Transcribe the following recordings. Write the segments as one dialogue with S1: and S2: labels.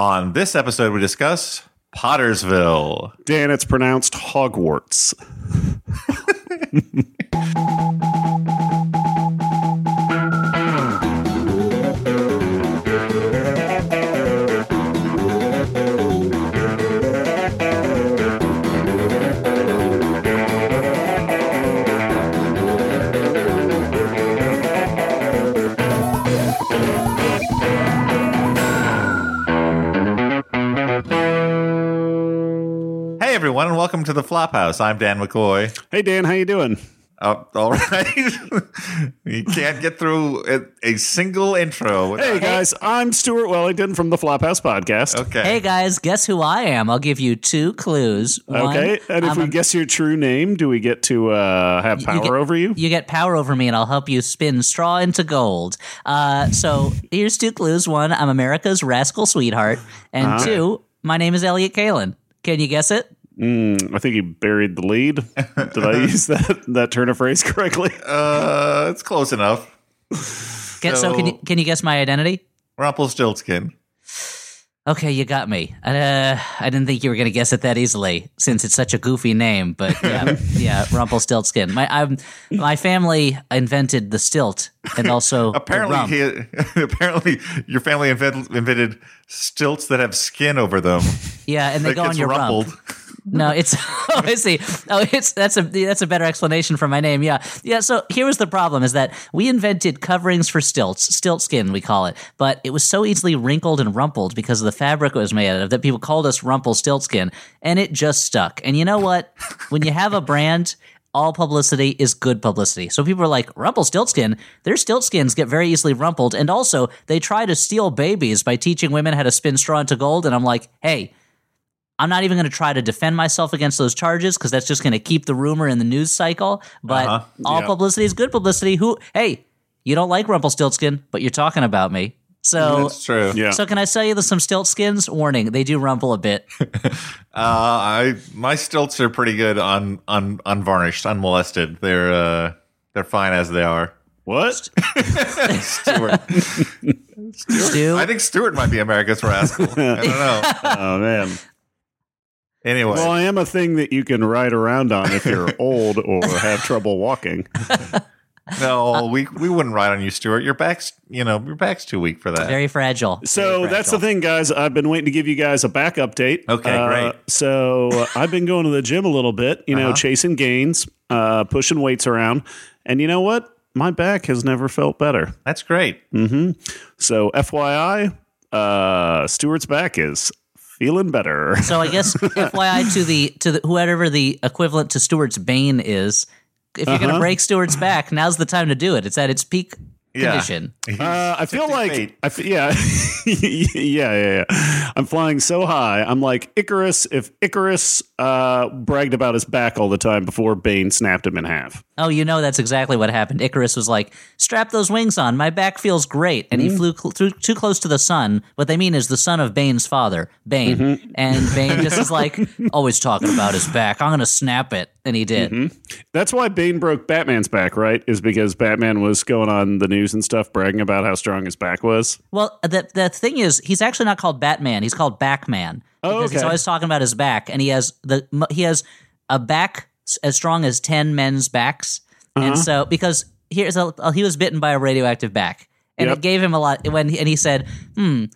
S1: On this episode, we discuss Pottersville.
S2: Dan, it's pronounced Hogwarts.
S1: welcome to the Flophouse. I'm Dan McCoy.
S2: Hey, Dan, how you doing?
S1: Uh, all right. you can't get through a, a single intro. without-
S2: Hey, guys, I'm Stuart Wellington from the Flophouse Podcast.
S1: Okay.
S3: Hey guys, guess who I am? I'll give you two clues. One,
S2: Okay, and if
S3: I'm
S2: we
S3: a-
S2: guess your true name, do we get to uh, have power
S3: get-
S2: over you?
S3: you get power over me, and I'll help you spin straw into gold. Uh, so here's two clues: one, I'm America's rascal sweetheart, and
S2: Uh-huh.
S3: two, my name is Elliott Kalan. Can you guess it?
S2: I think he buried the lead. Did I use that that turn of phrase correctly?
S1: Uh, it's close enough.
S3: Get, so, can you can you guess my identity?
S1: Rumpelstiltskin.
S3: Okay, you got me. Uh, I didn't think you were going to guess it that easily, since it's such a goofy name. But yeah, yeah, Rumpelstiltskin. My I'm, my family invented the stilt and also the
S1: Apparently,
S3: rump.
S1: he, apparently, your family invented, invented stilts that have skin over them.
S3: yeah, and they
S1: that
S3: go on your
S1: rumpled.
S3: rump. No, it's oh I see. Oh, it's that's a that's a better explanation for my name. Yeah, yeah. So here was the problem: is that we invented coverings for stilts, stilt skin we call it, but it was so easily wrinkled and rumpled because of the fabric it was made out of that people called us rumple stilt skin, and it just stuck. And you know what? when you have a brand. All publicity is good publicity. So people are like, Rumple Rumpelstiltskin, their stilt skins get very easily rumpled. And also, they try to steal babies by teaching women how to spin straw into gold. And I'm like, hey, I'm not even going to try to defend myself against those charges because that's just going to keep the rumor in the news cycle. But
S1: Uh-huh.
S3: all
S2: Yeah.
S3: publicity is good publicity. Who? Hey, you don't like Rumpelstiltskin, but you're talking about me. So,
S1: That's true.
S2: Yeah.
S3: so can I sell you the, some stilt skins? Warning: they do rumple a bit.
S1: Uh, I my stilts are pretty good on un, unvarnished, unmolested. They're uh, they're fine as they are.
S2: What?
S1: Stuart.
S3: Stu,
S1: I think Stuart might be America's rascal. I don't know.
S2: Oh man.
S1: Anyway,
S2: Well, I am a thing that you can ride around on if you're old or have trouble walking.
S1: no, we we wouldn't ride on you, Stuart. Your back's you know your back's too weak for that.
S3: very fragile.
S2: So
S1: Very
S2: that's the thing, guys. I've been waiting to give you guys a back update.
S1: Okay,
S2: Uh,
S1: great.
S2: So uh, I've been going to the gym a little bit, you know,
S1: Uh-huh.
S2: chasing gains, uh, pushing weights around. And you know what? My back has never felt better.
S1: That's great.
S2: So FYI, uh, Stuart's back is feeling better.
S3: So I guess FYI to the to the whoever the equivalent to Stuart's bane is. If you're going to
S2: Uh-huh.
S3: break Stuart's back, now's the time to do it. It's at its peak
S1: Yeah.
S3: condition.
S2: Uh, I feel
S1: Tick, tick,
S2: like
S1: fate.
S2: I fe- yeah, yeah, yeah, yeah. I'm flying so high. I'm like Icarus. If Icarus uh, bragged about his back all the time before Bane snapped him in half.
S3: Oh, you know that's exactly what happened. Icarus was like, "Strap those wings on. My back feels great." And he mm-hmm. flew cl- through, too close to the sun. What they mean is the son of Bane's father, Bane. Mm-hmm. And Bane just is like, always talking about his back. I'm going to snap it. And he did. Mm-hmm.
S2: That's why Bane broke Batman's back, right? Is because Batman was going on the news and stuff bragging about how strong his back was.
S3: Well, the, the thing is, he's actually not called Batman. He's called Backman.
S2: Oh,
S3: because he's always talking about his back. And he has the he has a back as strong as 10 men's backs.
S2: Uh-huh.
S3: And so, because here's a, he was bitten by a radioactive back. And
S2: Yep.
S3: it gave him a lot when and he said, "Hmm,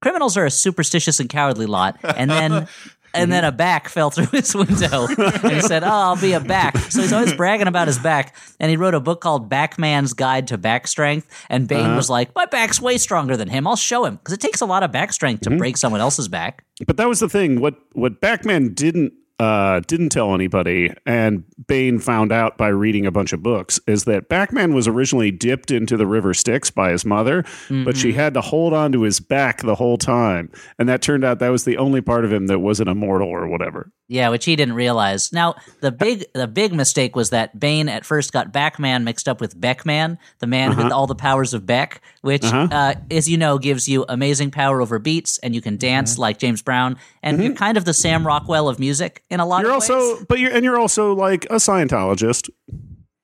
S3: criminals are a superstitious and cowardly lot." And then and then a back fell through his window. and he said, "Oh, I'll be a back." So he's always bragging about his back. And he wrote a book called Backman's Guide to Back Strength. And Bane was like, "My back's way stronger than him. I'll show him because it takes a lot of back strength to break someone else's back."
S2: But that was the thing. What what Backman didn't uh, didn't tell anybody, and Bane found out by reading a bunch of books, is that Batman was originally dipped into the river Styx by his mother, but she mm-hmm. had to hold on to his back the whole time, and that turned out that was the only part of him that wasn't immortal or whatever.
S3: Yeah, which he didn't realize. Now, the big the big mistake was that Bane at first got Backman mixed up with Beckman, the man with uh-huh. all the powers of Beck, which, uh-huh. uh as you know, gives you amazing power over beats, and you can dance uh-huh. like James Brown, and mm-hmm. you're kind of the Sam Rockwell of music in a lot
S2: You're
S3: of ways.
S2: also, but you're and you're also like a Scientologist.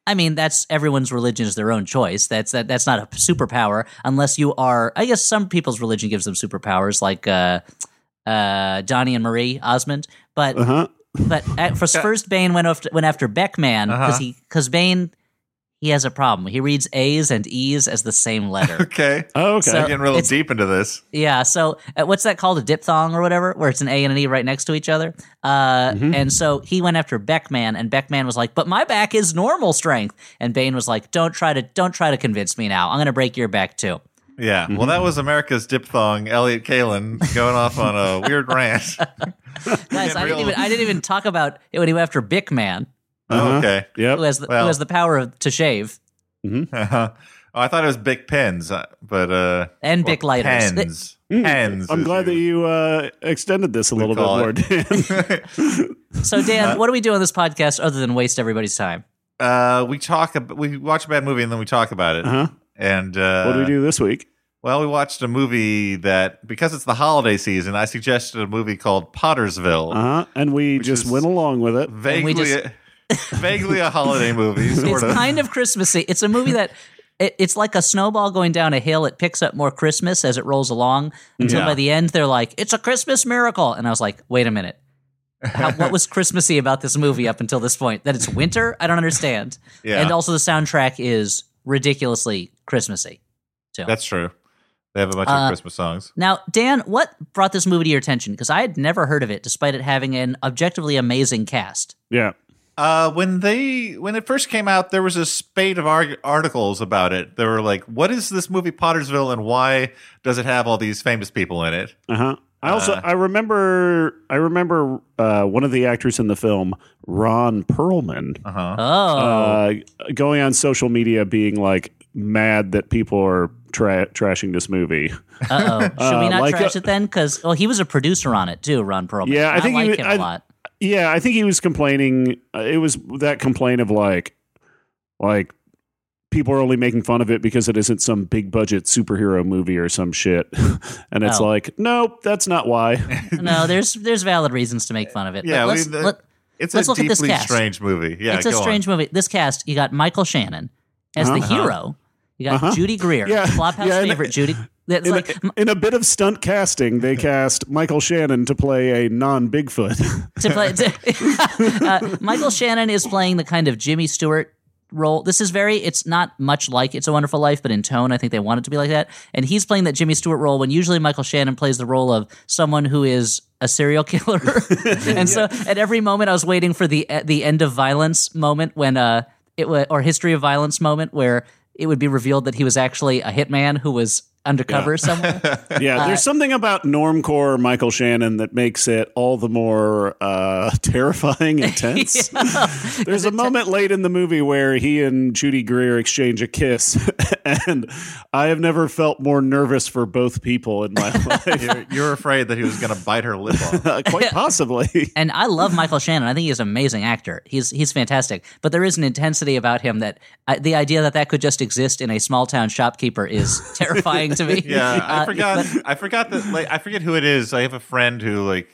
S3: I mean, that's everyone's religion is their own choice. That's that. That's not a superpower unless you are. I guess some people's religion gives them superpowers, like uh, uh, Donny and Marie Osmond. But
S2: Uh huh.
S3: but at, for first, Bane went after went after Beckman because
S1: Uh-huh.
S3: he because Bane he has a problem. He reads A's and E's as the same letter.
S1: Okay.
S2: Oh, okay.
S3: So-
S1: We're getting real deep into this.
S3: Yeah. So uh, what's that called? A diphthong or whatever, where it's an A and an E right next to each other. Uh,
S2: Mm-hmm.
S3: And so he went after Beckman, and Beckman was like, "But my back is normal strength." And Bane was like, "Don't try to don't try to convince me now. I'm going to break your back too."
S1: Yeah.
S2: Mm-hmm.
S1: Well, that was America's diphthong, Elliott Kalan, going off on a weird rant.
S3: Guys, I didn't even I didn't even talk about it when he went after Bickman,
S2: Uh-huh.
S1: okay.
S2: Yep.
S3: who has the,
S1: Well-
S3: who has the power of, to shave
S1: Uh-huh. Oh, I thought it was Bic pens, uh, but uh,
S3: and
S1: well,
S3: Bic lighters.
S1: Pens. Pens.
S2: I'm
S1: as
S2: glad that you uh, extended this a little bit
S1: call
S2: more. Dan.
S3: So Dan, what do we do on this podcast other than waste everybody's time?
S1: uh, we talk. Ab- we watch a bad movie and then we talk about it.
S2: Uh-huh.
S1: And uh,
S2: what do we do this week?
S1: Well, we watched a movie that because it's the holiday season, I suggested a movie called Pottersville.
S2: Uh huh. And we just went along with it.
S1: Vaguely,
S3: just-
S1: vaguely a holiday movie, sort
S3: It's
S1: of.
S3: kind of Christmassy. It's a movie that it, it's like a snowball going down a hill. It picks up more Christmas as it rolls along until
S1: Yeah.
S3: by the end they're like, "It's a Christmas miracle," and I was like, "Wait a minute." How, what was Christmassy about this movie up until this point? That it's winter? I don't understand.
S1: Yeah.
S3: And also the soundtrack is ridiculously Christmassy. too.
S1: That's true. They have a bunch
S3: Uh,
S1: of Christmas songs.
S3: Now, Dan, what brought this movie to your attention? Because I had never heard of it, despite it having an objectively amazing cast.
S2: Yeah.
S1: Uh, when they when it first came out, there was a spate of arg- articles about it. They were like, "What is this movie Pottersville, and why does it have all these famous people in it?"
S2: Uh huh. I also
S1: Uh,
S2: I remember I remember uh, one of the actors in the film, Ron Perlman,
S1: Uh huh.
S3: Oh,
S2: uh, going on social media being like mad that people are tra- trashing this movie.
S3: uh oh. Should we
S2: uh,
S3: not
S2: like
S3: trash
S2: a-
S3: it then? Because well, he was a producer on it too, Ron Perlman.
S2: Yeah, I think
S3: like
S2: was-
S3: him a
S2: I-
S3: lot.
S2: Yeah, I think he was complaining. Uh, it was that complaint of like, like people are only making fun of it because it isn't some big budget superhero movie or some shit. and it's
S3: Oh.
S2: like, nope, that's not why.
S3: no, there's there's valid reasons to make fun of it.
S1: Yeah,
S3: let's,
S1: mean, the-
S3: let,
S1: It's
S3: Let's
S1: a
S3: look at this cast.
S1: strange movie. Yeah,
S3: it's a
S1: go on.
S3: strange movie. This cast, you got Michael Shannon as the
S2: Uh-huh.
S3: hero. You got
S2: Uh-huh.
S3: Judy Greer,
S2: Yeah,
S3: Flophouse
S2: yeah,
S3: favorite Judy. That's
S2: In,
S3: like
S2: a, in a bit of stunt casting, they cast Michael Shannon to play a non Bigfoot.
S3: to play. To, uh, Michael Shannon is playing the kind of Jimmy Stewart role. This is very. It's not much like It's a Wonderful Life, but in tone, I think they want it to be like that. And he's playing that Jimmy Stewart role when usually Michael Shannon plays the role of someone who is a serial killer. and so at every moment, I was waiting for the the end of violence moment when uh it wa- or history of violence moment where it would be revealed that he was actually a hitman who was undercover somewhere.
S2: yeah, there's something about normcore Michael Shannon that makes it all the more uh, terrifying and tense. There's a moment late in the movie where he and Judy Greer exchange a kiss, and I have never felt more nervous for both people in my life.
S1: You're, you're afraid that he was going to bite her lip off.
S2: Uh, Quite possibly.
S3: and I love Michael Shannon. I think he's an amazing actor. He's he's fantastic. But there is an intensity about him that I, the idea that that could just exist in a small town shopkeeper is terrifying to me.
S1: Yeah, I
S3: Uh,
S1: forgot.
S3: but-
S1: I forgot that. Like, I forget who it is. I have a friend who like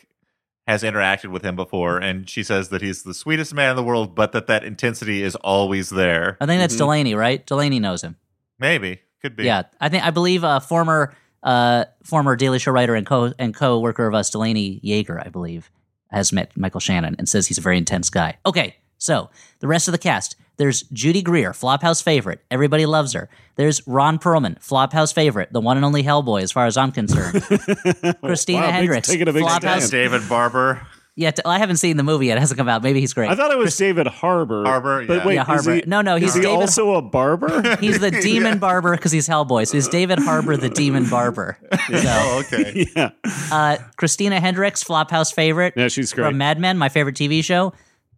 S1: has interacted with him before, and she says that he's the sweetest man in the world, but that that intensity is always there.
S3: I think that's Delaney, right? Delaney knows him.
S1: Maybe could be.
S3: Yeah, I think I believe a former uh, former Daily Show writer and co and co worker of us, Delaney Yeager, I believe, has met Michael Shannon and says he's a very intense guy. Okay, so the rest of the cast. There's Judy Greer, Flophouse favorite. Everybody loves her. There's Ron Perlman, Flophouse favorite, the one and only Hellboy, as far as I'm concerned. Christina
S2: Wow,
S3: Hendricks,
S2: taking a big
S3: Flophouse.
S2: stand.
S1: David Barber.
S3: Yeah, t- I haven't seen the movie yet. It hasn't come out. Maybe he's great.
S2: I thought it was David Harbour.
S1: Harbour,
S2: but wait,
S3: Yeah,
S2: is
S3: Harbour.
S2: he-
S3: No, no, he's
S2: is he
S3: David-
S2: also a barber?
S3: He's the demon barber because he's Hellboy. So he's David Harbour, the demon barber. So,
S1: Oh, okay.
S2: yeah,
S3: uh, Christina Hendricks, Flophouse favorite.
S2: yeah, she's great.
S3: from Mad Men, my favorite TV show.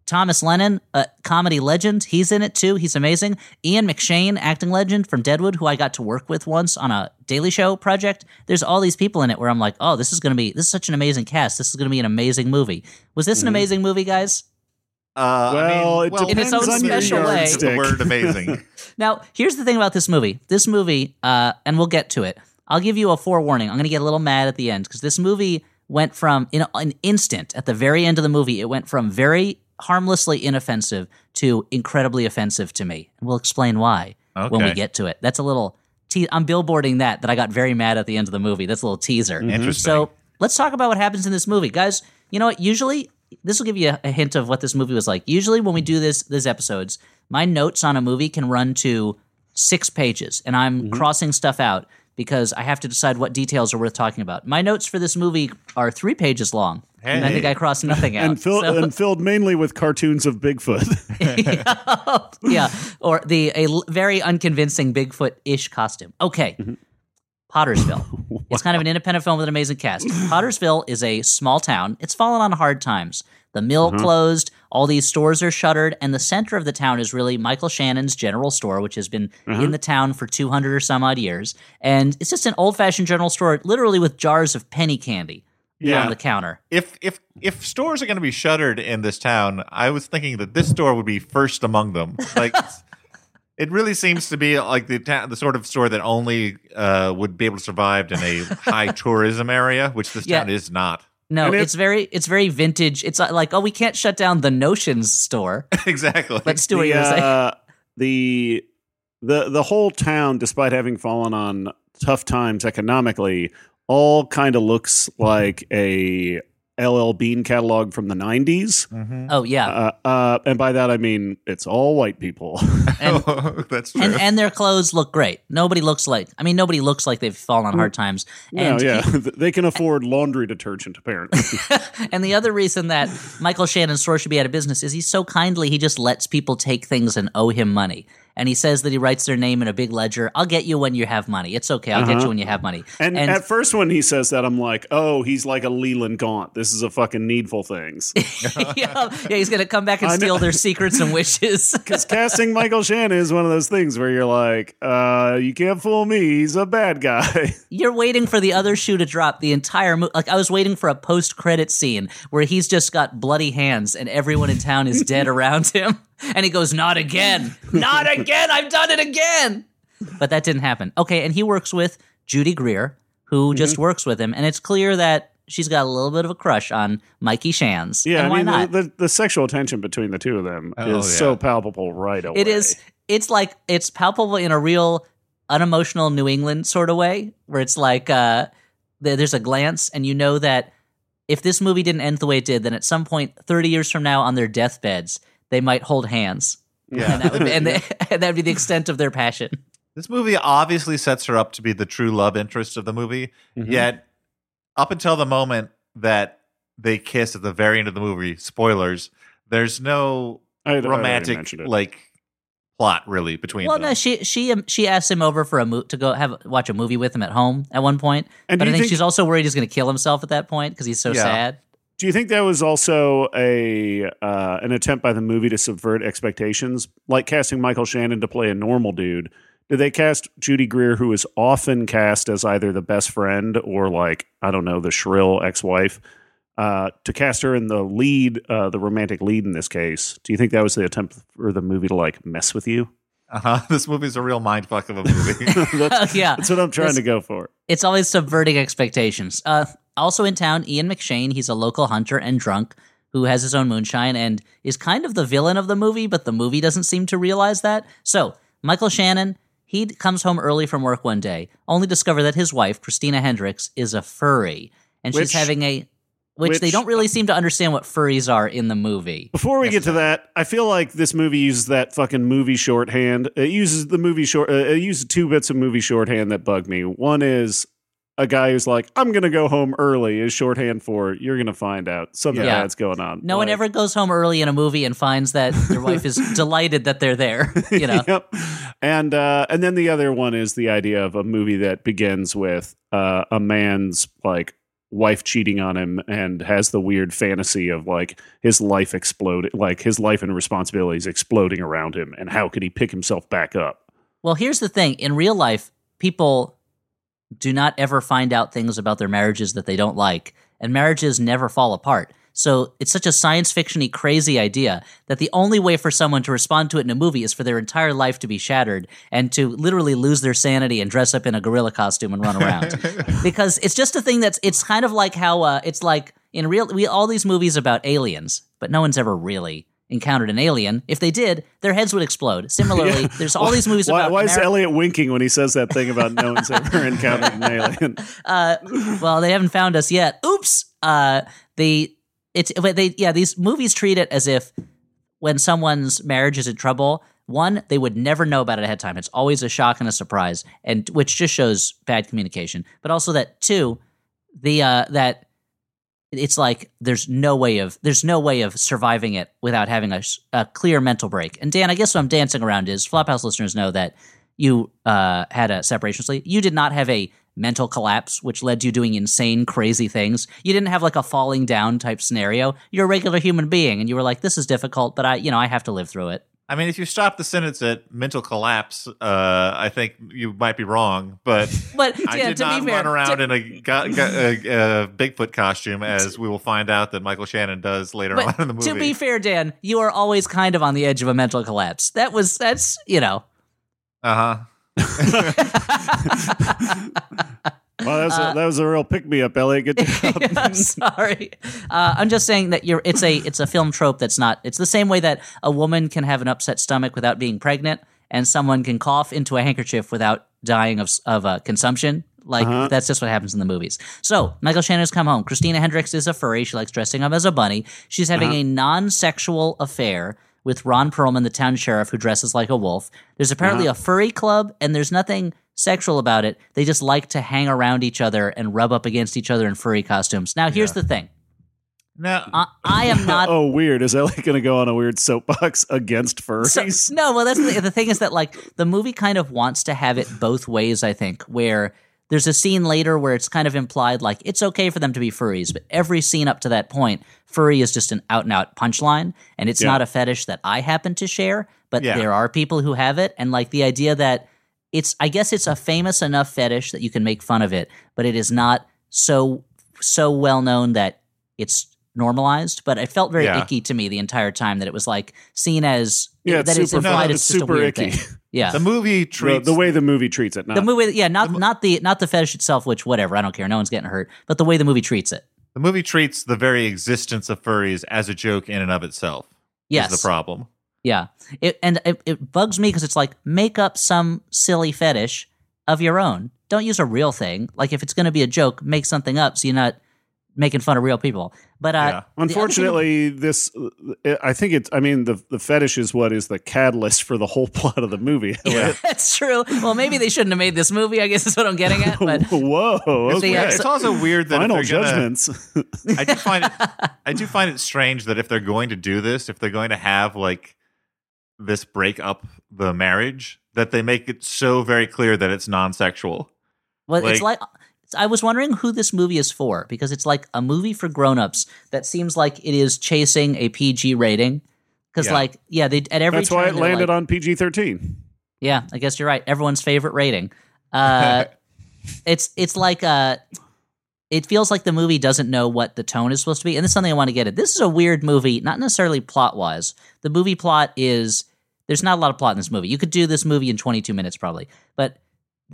S3: Thomas Lennon, a comedy legend. He's in it too. He's amazing. Ian McShane, acting legend from Deadwood, who I got to work with once on a Daily Show project. There's all these people in it where I'm like, oh, this is going to be, this is such an amazing cast. This is going to be an amazing movie. Was this an amazing movie, guys?
S1: Uh,
S2: Well,
S1: I
S2: it
S1: mean,
S3: In its own
S2: depends on your
S3: special way.
S1: The word amazing.
S3: Now, here's the thing about this movie. This movie, uh, and we'll get to it. I'll give you a forewarning. I'm going to get a little mad at the end because this movie went from in an instant at the very end of the movie. It went from very harmlessly inoffensive to incredibly offensive to me. And we'll explain why when we get to it. That's a little. Te- I'm billboarding that that I got very mad at the end of the movie. That's a little teaser. Mm-hmm.
S1: Interesting.
S3: So let's talk about what happens in this movie, guys. You know what? Usually, this will give you a, a hint of what this movie was like. Usually, when we do this, these episodes, my notes on a movie can run to six pages, and I'm mm-hmm. crossing stuff out because I have to decide what details are worth talking about. My notes for this movie are three pages long, and I think I crossed nothing out.
S2: and, fill,
S3: So-
S2: and filled mainly with cartoons of Bigfoot.
S3: yeah, or the a very unconvincing Bigfoot-ish costume. Okay, mm-hmm. Pottersville. It's kind of an independent film with an amazing cast. Pottersville is a small town. It's fallen on hard times. The mill uh-huh. closed. All these stores are shuttered, and the center of the town is really Michael Shannon's general store, which has been in uh-huh. the town for 200 or some odd years. And it's just an old-fashioned general store, literally with jars of penny candy
S2: Yeah.
S3: on the counter.
S1: if if if stores are going to be shuttered in this town, I was thinking that this store would be first among them. Like it really seems to be like the ta- the sort of store that only uh, would be able to survive in a high tourism area, which this
S3: Yeah.
S1: town is not.
S3: No,
S2: And it-
S3: it's very it's very vintage. It's uh, like, oh, we can't shut down the Notions store.
S1: exactly.
S3: Let's do what you
S2: the,
S3: saying.
S2: uh, the the the whole town, despite having fallen on tough times economically, all kind of looks like a LL Bean catalog from the '90s.
S3: Oh yeah,
S2: Uh, uh, and by that I mean it's all white people.
S3: and
S1: That's true.
S3: and and their clothes look great. Nobody looks like I mean nobody looks like they've fallen on hard times.
S2: no,
S3: And
S2: yeah, they can afford laundry detergent apparently.
S3: and the other reason that Michael Shannon's store should be out of business is he's so kindly he just lets people take things and owe him money. And he says that he writes their name in a big ledger. I'll get you when you have money. It's okay. I'll get you when you have money.
S2: Uh-huh. And, at first, when he says that, I'm like, oh, he's like a Leland Gaunt. This is a fucking needful things.
S3: yeah, yeah, he's gonna come back and steal their secrets and wishes.
S2: Because casting Michael Shannon is one of those things where you're like, uh, you can't fool me. He's a bad guy.
S3: You're waiting for the other shoe to drop the entire movie. Like I was waiting for a post-credit scene where he's just got bloody hands and everyone in town is dead around him, and he goes, "Not again, not again! I've done it again." But that didn't happen. Okay, and he works with Judy Greer, who just works with him, and it's clear that she's got a little bit of a crush on Mikey Shans.
S2: Yeah,
S3: and
S2: I
S3: why
S2: mean,
S3: not?
S2: The, the, the sexual tension between the two of them
S1: Oh,
S2: is
S1: yeah.
S2: so palpable right away.
S3: It is. It's like it's palpable in a real unemotional New England sort of way, where it's like uh, there's a glance, and you know that if this movie didn't end the way it did, then at some point, thirty years from now, on their deathbeds, they might hold hands,
S1: yeah.
S3: and that would be, and, and that'd be the extent of their passion.
S1: This movie obviously sets her up to be the true love interest of the movie.
S2: Mhm.
S1: Yet, up until the moment that they kiss at the very end of the movie, spoilers, there's no
S2: I, I
S1: romantic
S2: mentioned it.
S1: like plot really between
S3: Well,
S1: them.
S3: no, she she um, she asked him over for a mo- to go have watch a movie with him at home at one point,
S2: And
S3: but I think,
S2: think-
S3: she's also worried he's going to kill himself at that point because he's so
S1: Yeah.
S3: sad.
S2: Do you think that was also a uh, an attempt by the movie to subvert expectations, like casting Michael Shannon to play a normal dude? Did they cast Judy Greer, who is often cast as either the best friend or like I don't know the shrill ex-wife, uh, to cast her in the lead, uh, the romantic lead in this case? Do you think that was the attempt for the movie to like mess with you?
S1: uh-huh. This movie's a real mindfuck of a movie.
S2: that's,
S3: yeah,
S2: that's what I'm trying
S3: This-
S2: to go for.
S3: it's always subverting expectations. Uh, also in town, Ian McShane. He's a local hunter and drunk who has his own moonshine and is kind of the villain of the movie, but the movie doesn't seem to realize that. So Michael Shannon. He comes home early from work one day, only to discover that his wife, Christina Hendricks, is a furry, and
S2: Which-
S3: she's having a which, they don't really seem to understand what furries are in the movie.
S2: Before we get to that, I feel like this movie uses that fucking movie shorthand. It uses the movie short. Uh, it uses two bits of movie shorthand that bug me. One is a guy who's like, "I'm gonna go home early," is shorthand for "You're gonna find out something
S3: Yeah.
S2: bad's going on."
S3: No one ever goes home early in a movie and finds that their wife is delighted that they're there. You know,
S2: yep. And uh, and then the other one is the idea of a movie that begins with uh, a man's like wife cheating on him and has the weird fantasy of like his life exploding, like his life and responsibilities exploding around him, and how could he pick himself back up?
S3: Well, here's the thing. In real life, people do not ever find out things about their marriages that they don't like, and marriages never fall apart. So it's such a science fictiony crazy idea that the only way for someone to respond to it in a movie is for their entire life to be shattered and to literally lose their sanity and dress up in a gorilla costume and run around. because it's just a thing that's it's kind of like how uh, it's like in real we all these movies about aliens, but no one's ever really encountered an alien. If they did, their heads would explode. Similarly, there's all these movies
S2: Why,
S3: about
S2: why is Elliott winking when he says that thing about no one's ever encountered an alien?
S3: well, they haven't found us yet. Oops. Uh, they it's but they yeah these movies treat it as if when someone's marriage is in trouble, one they would never know about it ahead of time. It's always a shock and a surprise, and which just shows bad communication. But also that two, the uh, that it's like there's no way of there's no way of surviving it without having a clear mental break. And Dan, I guess what I'm dancing around is Flophouse listeners know that you uh, had a separation sleep. You did not have a mental collapse, which led to you doing insane, crazy things. You didn't have like a falling down type scenario. You're a regular human being, and you were like, "This is difficult, but I, you know, I have to live through it."
S1: I mean, if you stop the sentence at mental collapse, uh, I think you might be wrong. But
S3: But
S1: I
S3: yeah,
S1: did
S3: to
S1: not
S3: be fair,
S1: run around
S3: to-
S1: in a, go- go- a, a Bigfoot costume, as we will find out that Michael Shannon does later
S3: but
S1: on in the movie.
S3: to be fair, Dan, you are always kind of on the edge of a mental collapse. That was that's you know.
S1: uh huh.
S2: Well, that was, a, that was a real pick me up, Elliott. Good job.
S3: I'm sorry. Uh, I'm just saying that you're. It's a. It's a film trope that's not. It's the same way that a woman can have an upset stomach without being pregnant, and someone can cough into a handkerchief without dying of of uh, consumption. Like that's just what happens in the movies. So Michael Shannon's come home. Christina Hendricks is a furry. She likes dressing up as a bunny. She's having a non-sexual affair with Ron Perlman, the town sheriff, who dresses like a wolf. There's apparently a furry club, and there's nothing sexual about it. They just like to hang around each other and rub up against each other in furry costumes. Now, here's the thing.
S1: Now,
S3: I, I am not.
S2: oh, weird. Is Elliot going to go on a weird soapbox against furries?
S3: So- no, well, that's the, the thing is that like the movie kind of wants to have it both ways. I think where there's a scene later where it's kind of implied like it's okay for them to be furries, but every scene up to that point, furry is just an out and out punchline, and it's
S2: Yeah.
S3: not a fetish that I happen to share, but
S1: Yeah.
S3: there are people who have it, and like the idea that it's I guess it's a famous enough fetish that you can make fun of it, but it is not so so well known that it's normalized. But it felt very
S1: Yeah.
S3: icky to me the entire time that it was like seen as
S2: Yeah, it's
S3: that it's
S2: super-
S3: implied
S1: no,
S3: it's
S2: it's
S3: just a
S2: super
S3: weird
S2: icky.
S3: thing. Yeah.
S1: the movie
S2: the,
S1: treats
S2: the way the movie treats it. Not,
S3: The movie, yeah, not not the not the fetish itself, which whatever, I don't care, no one's getting hurt, but the way the movie treats it.
S1: the movie treats the very existence of furries as a joke in and of itself.
S3: Yes,
S1: is the problem.
S3: Yeah, it, and it, it bugs me because it's like make up some silly fetish of your own. Don't use a real thing. Like if it's going to be a joke, make something up so you're not making fun of real people. But uh,
S1: Yeah.
S3: the other thing-
S2: Unfortunately, this I think it's. I mean, the the fetish is what is the catalyst for the whole plot of the movie.
S1: Yeah.
S3: that's true. Well, maybe they shouldn't have made this movie. I guess is what I'm getting at. But
S2: Whoa! Okay.
S3: uh,
S1: It's also weird that if
S2: Final
S1: they're gonna-
S2: judgments.
S1: I do find it. I do find it strange that if they're going to do this, if they're going to have like this break up the marriage, that they make it so very clear that it's non-sexual.
S3: Well, it's
S1: Like-
S3: like I was wondering who this movie is for because it's like a movie for grown-ups that seems like it is chasing a PG rating. Because
S1: Yeah.
S3: like yeah, they at every
S2: That's why it landed
S3: like-
S2: on PG thirteen.
S3: Yeah, I guess you're right. Everyone's favorite rating. Uh, it's it's like uh it feels like the movie doesn't know what the tone is supposed to be, and this is something I want to get at. This is a weird movie, not necessarily plot wise. The movie plot is there's not a lot of plot in this movie. You could do this movie in 22 minutes probably, but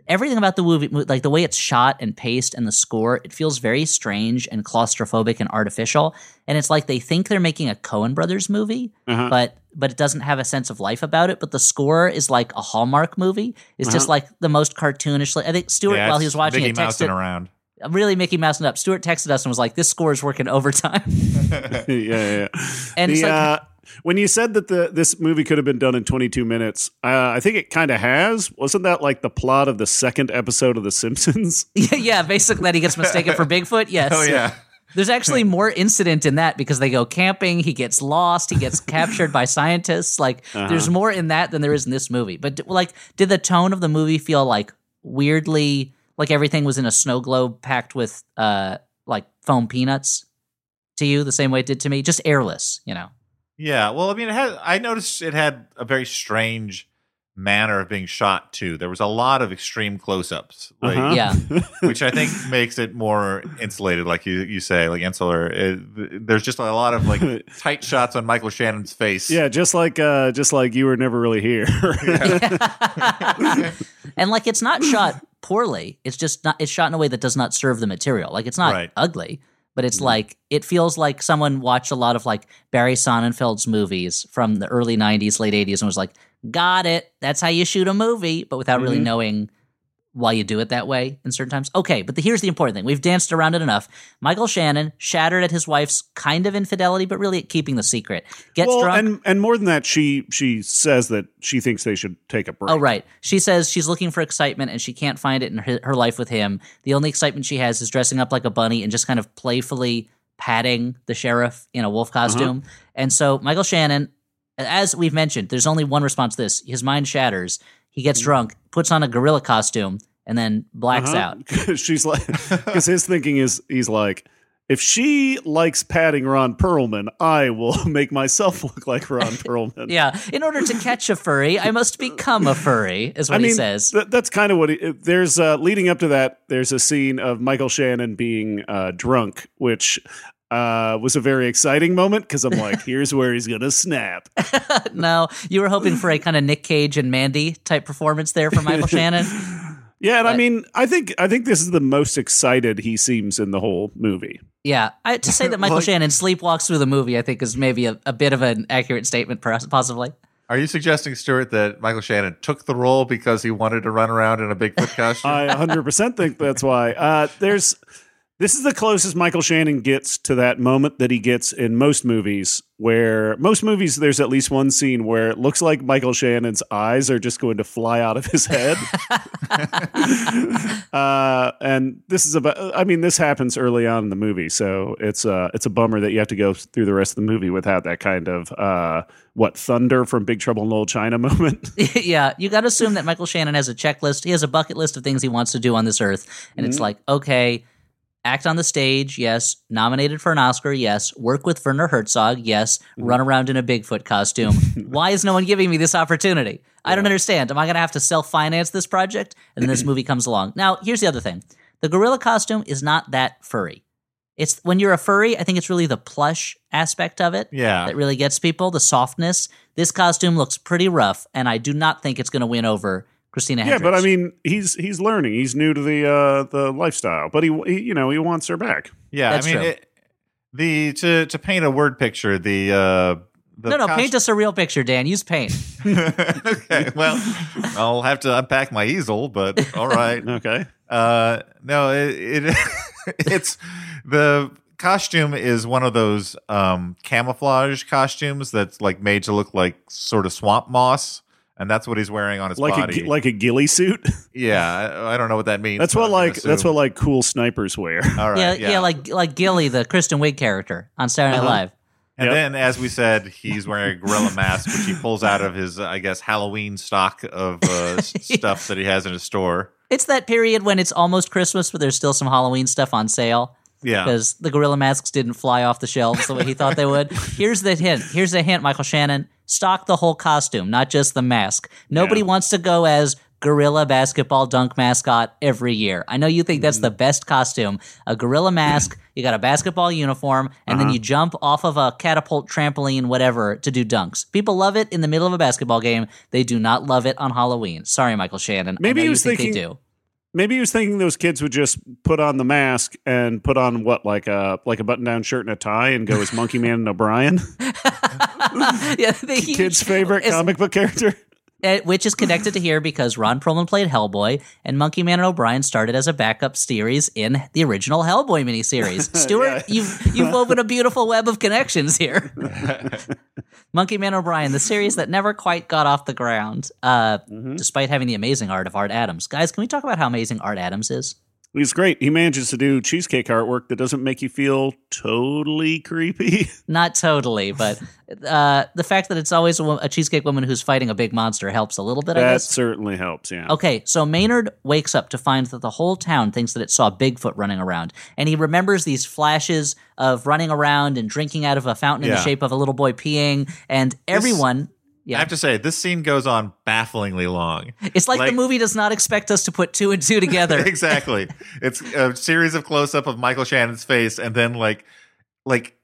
S3: everything about the movie, like the way it's shot and paced and the score, it feels very strange and claustrophobic and artificial. And it's like they think they're making a Coen Brothers movie,
S2: Uh-huh.
S3: but but it doesn't have a sense of life about it. But the score is like a Hallmark movie. It's just
S2: Uh-huh.
S3: like the most cartoonish. I think Stuart,
S1: Yeah,
S3: while he was watching
S1: Mickey
S3: it, texted
S1: around.
S3: really Mickey Mouse up. Stuart texted us and was like, "This score is working overtime."
S2: yeah, yeah, yeah.
S3: And
S2: the,
S3: it's like-
S2: uh, when you said that the this movie could have been done in 22 minutes, uh, I think it kind of has. Wasn't that like the plot of the second episode of The Simpsons?
S3: yeah, yeah, basically that he gets mistaken for Bigfoot. Yes.
S1: Oh yeah.
S3: There's actually more incident in that because they go camping, he gets lost, he gets captured by scientists. Like
S2: Uh-huh.
S3: there's more in that than there is in this movie. But d- like did the tone of the movie feel like weirdly like everything was in a snow globe packed with uh like foam peanuts to you the same way it did to me? Just airless, you know.
S1: Yeah, well, I mean, it had. I noticed it had a very strange manner of being shot too. There was a lot of extreme close-ups, like,
S2: Uh-huh.
S3: Yeah.
S1: which I think makes it more insulated, like you you say, like insular. It, there's just a lot of like tight shots on Michael Shannon's face.
S2: yeah, just like uh, just like you were never really here.
S3: and like it's not shot poorly. It's just not it's shot in a way that does not serve the material. Like it's not
S1: Right.
S3: ugly, but it's like it feels like someone watched a lot of like Barry Sonnenfeld's movies from the early 90s, late 80s and was like, "Got it. That's how you shoot a movie," but without really
S2: Mhm.
S3: knowing why you do it that way in certain times. Okay, but the, here's the important thing. We've danced around it enough. Michael Shannon shattered at his wife's kind of infidelity, but really at keeping the secret. Gets
S2: well,
S3: drunk.
S2: and and more than that, she she says that she thinks they should take a break.
S3: Oh, right. She says she's looking for excitement and she can't find it in her, her life with him. The only excitement she has is dressing up like a bunny and just kind of playfully patting the sheriff in a wolf uh-huh. costume. And so Michael Shannon, as we've mentioned, there's only one response to this. His mind shatters. He gets mm-hmm. drunk, puts on a gorilla costume, and then blacks
S2: Uh-huh.
S3: out.
S2: She's like, because his thinking is, he's like, if she likes patting Ron Perlman, I will make myself look like Ron Perlman.
S3: Yeah. In order to catch a furry, I must become a furry, is what
S2: I mean,
S3: he says.
S2: th- that's kind of what he, there's uh, leading up to that. There's a scene of Michael Shannon being uh, drunk, which uh, was a very exciting moment because I'm like, here's where he's gonna snap.
S3: no, you were hoping for a kind of Nick Cage and Mandy type performance there from Michael Shannon.
S2: Yeah, and I mean, I think I think this is the most excited he seems in the whole movie.
S3: Yeah, I, to say that Michael
S1: Like-
S3: Shannon sleepwalks through the movie, I think is maybe a, a bit of an accurate statement, possibly.
S1: Are you suggesting, Stuart, that Michael Shannon took the role because he wanted to run around in a Bigfoot costume?
S2: I 100% think that's why. Uh, there's this is the closest Michael Shannon gets to that moment that he gets in most movies where most movies there's at least one scene where it looks like Michael Shannon's eyes are just going to fly out of his head. uh, and this is about I mean this happens early on in the movie, so it's uh it's a bummer that you have to go through the rest of the movie without that kind of uh what thunder from Big Trouble in Little China moment.
S3: yeah, you got to assume that Michael Shannon has a checklist. He has a bucket list of things he wants to do on this earth, and it's like, okay, act on the stage, yes. Nominated for an Oscar, yes. Work with Werner Herzog, yes. Run around in a Bigfoot costume. Why is no one giving me this opportunity? I don't understand. Am I going to have to self finance this project? And then this movie comes along. Now, here's the other thing the gorilla costume is not that furry. It's when you're a furry, I think it's really the plush aspect of it
S1: yeah.
S3: that really gets people, the softness. This costume looks pretty rough, and I do not think it's going to win over Christina
S2: Yeah, but I mean, he's he's learning. He's new to the uh, the lifestyle, but he, he you know he wants her back.
S1: Yeah,
S3: That's
S1: I mean,
S3: true.
S1: it, the to to paint a word picture, the uh,
S3: no, no,
S1: cost-
S3: paint us a real picture, Dan. Use paint.
S1: okay, well, I'll have to unpack my easel, but all right.
S2: Okay,
S1: Uh, no, it, it it's the costume is one of those um camouflage costumes that's like made to look like sort of swamp moss. And that's what he's wearing on his
S2: like a
S1: body.
S2: gi- like a ghillie suit.
S1: yeah, I, I don't know what that means.
S2: That's what
S1: I'm
S2: like that's what like cool snipers wear.
S1: All right,
S3: yeah,
S1: yeah,
S3: yeah, like like Gilly, the Kristen Wiig character on Saturday Night
S2: Uh-huh.
S3: Live.
S1: And
S2: Yep.
S1: then, as we said, he's wearing a gorilla mask, which he pulls out of his, I guess, Halloween stock of uh, stuff that he has in his store.
S3: It's that period when it's almost Christmas, but there's still some Halloween stuff on sale
S1: Yeah,
S3: because the gorilla masks didn't fly off the shelves the way he thought they would. Here's the hint. Here's the hint, Michael Shannon. Stock the whole costume, not just the mask. Nobody
S2: Yeah.
S3: wants to go as gorilla basketball dunk mascot every year. I know you think that's the mm-hmm. best costume. A gorilla mask, you got a basketball uniform, and then uh-huh. you jump off of a catapult trampoline, whatever, to do dunks. People love it in the middle of a basketball game. They do not love it on Halloween. Sorry, Michael Shannon. I
S2: Maybe he
S3: you
S2: was
S3: think
S2: thinking-
S3: they do.
S2: Maybe he was thinking those kids would just put on the mask and put on what like a like a button down shirt and a tie and go as Monkey Man and O'Brien,
S3: yeah, the
S2: kid's favorite comic book character.
S3: Uh, which is connected to here because Ron Perlman played Hellboy, and Monkey Man and O'Brien started as a backup series in the original Hellboy miniseries. Stuart,
S2: Yeah.
S3: you've you've woven a beautiful web of connections here. Monkey Man O'Brien, the series that never quite got off the ground, uh,
S2: Mm-hmm.
S3: despite having the amazing art of Art Adams. Guys, can we talk about how amazing Art Adams is?
S2: He's great. He manages to do cheesecake artwork that doesn't make you feel totally creepy.
S3: Not totally, but uh, the fact that it's always a, a cheesecake woman who's fighting a big monster helps a little bit. I
S2: that
S3: guess.
S2: certainly helps. Yeah.
S3: Okay, so Maynard wakes up to find that the whole town thinks that it saw Bigfoot running around. And he remembers these flashes of running around and drinking out of a fountain in the shape of a little boy peeing. And everyone,
S1: I
S3: yeah.
S1: have to say, this scene goes on bafflingly long.
S3: It's like,
S1: like-
S3: the movie does not expect us to put two and two together.
S1: exactly. It's a series of close up of Michael Shannon's face, and then like like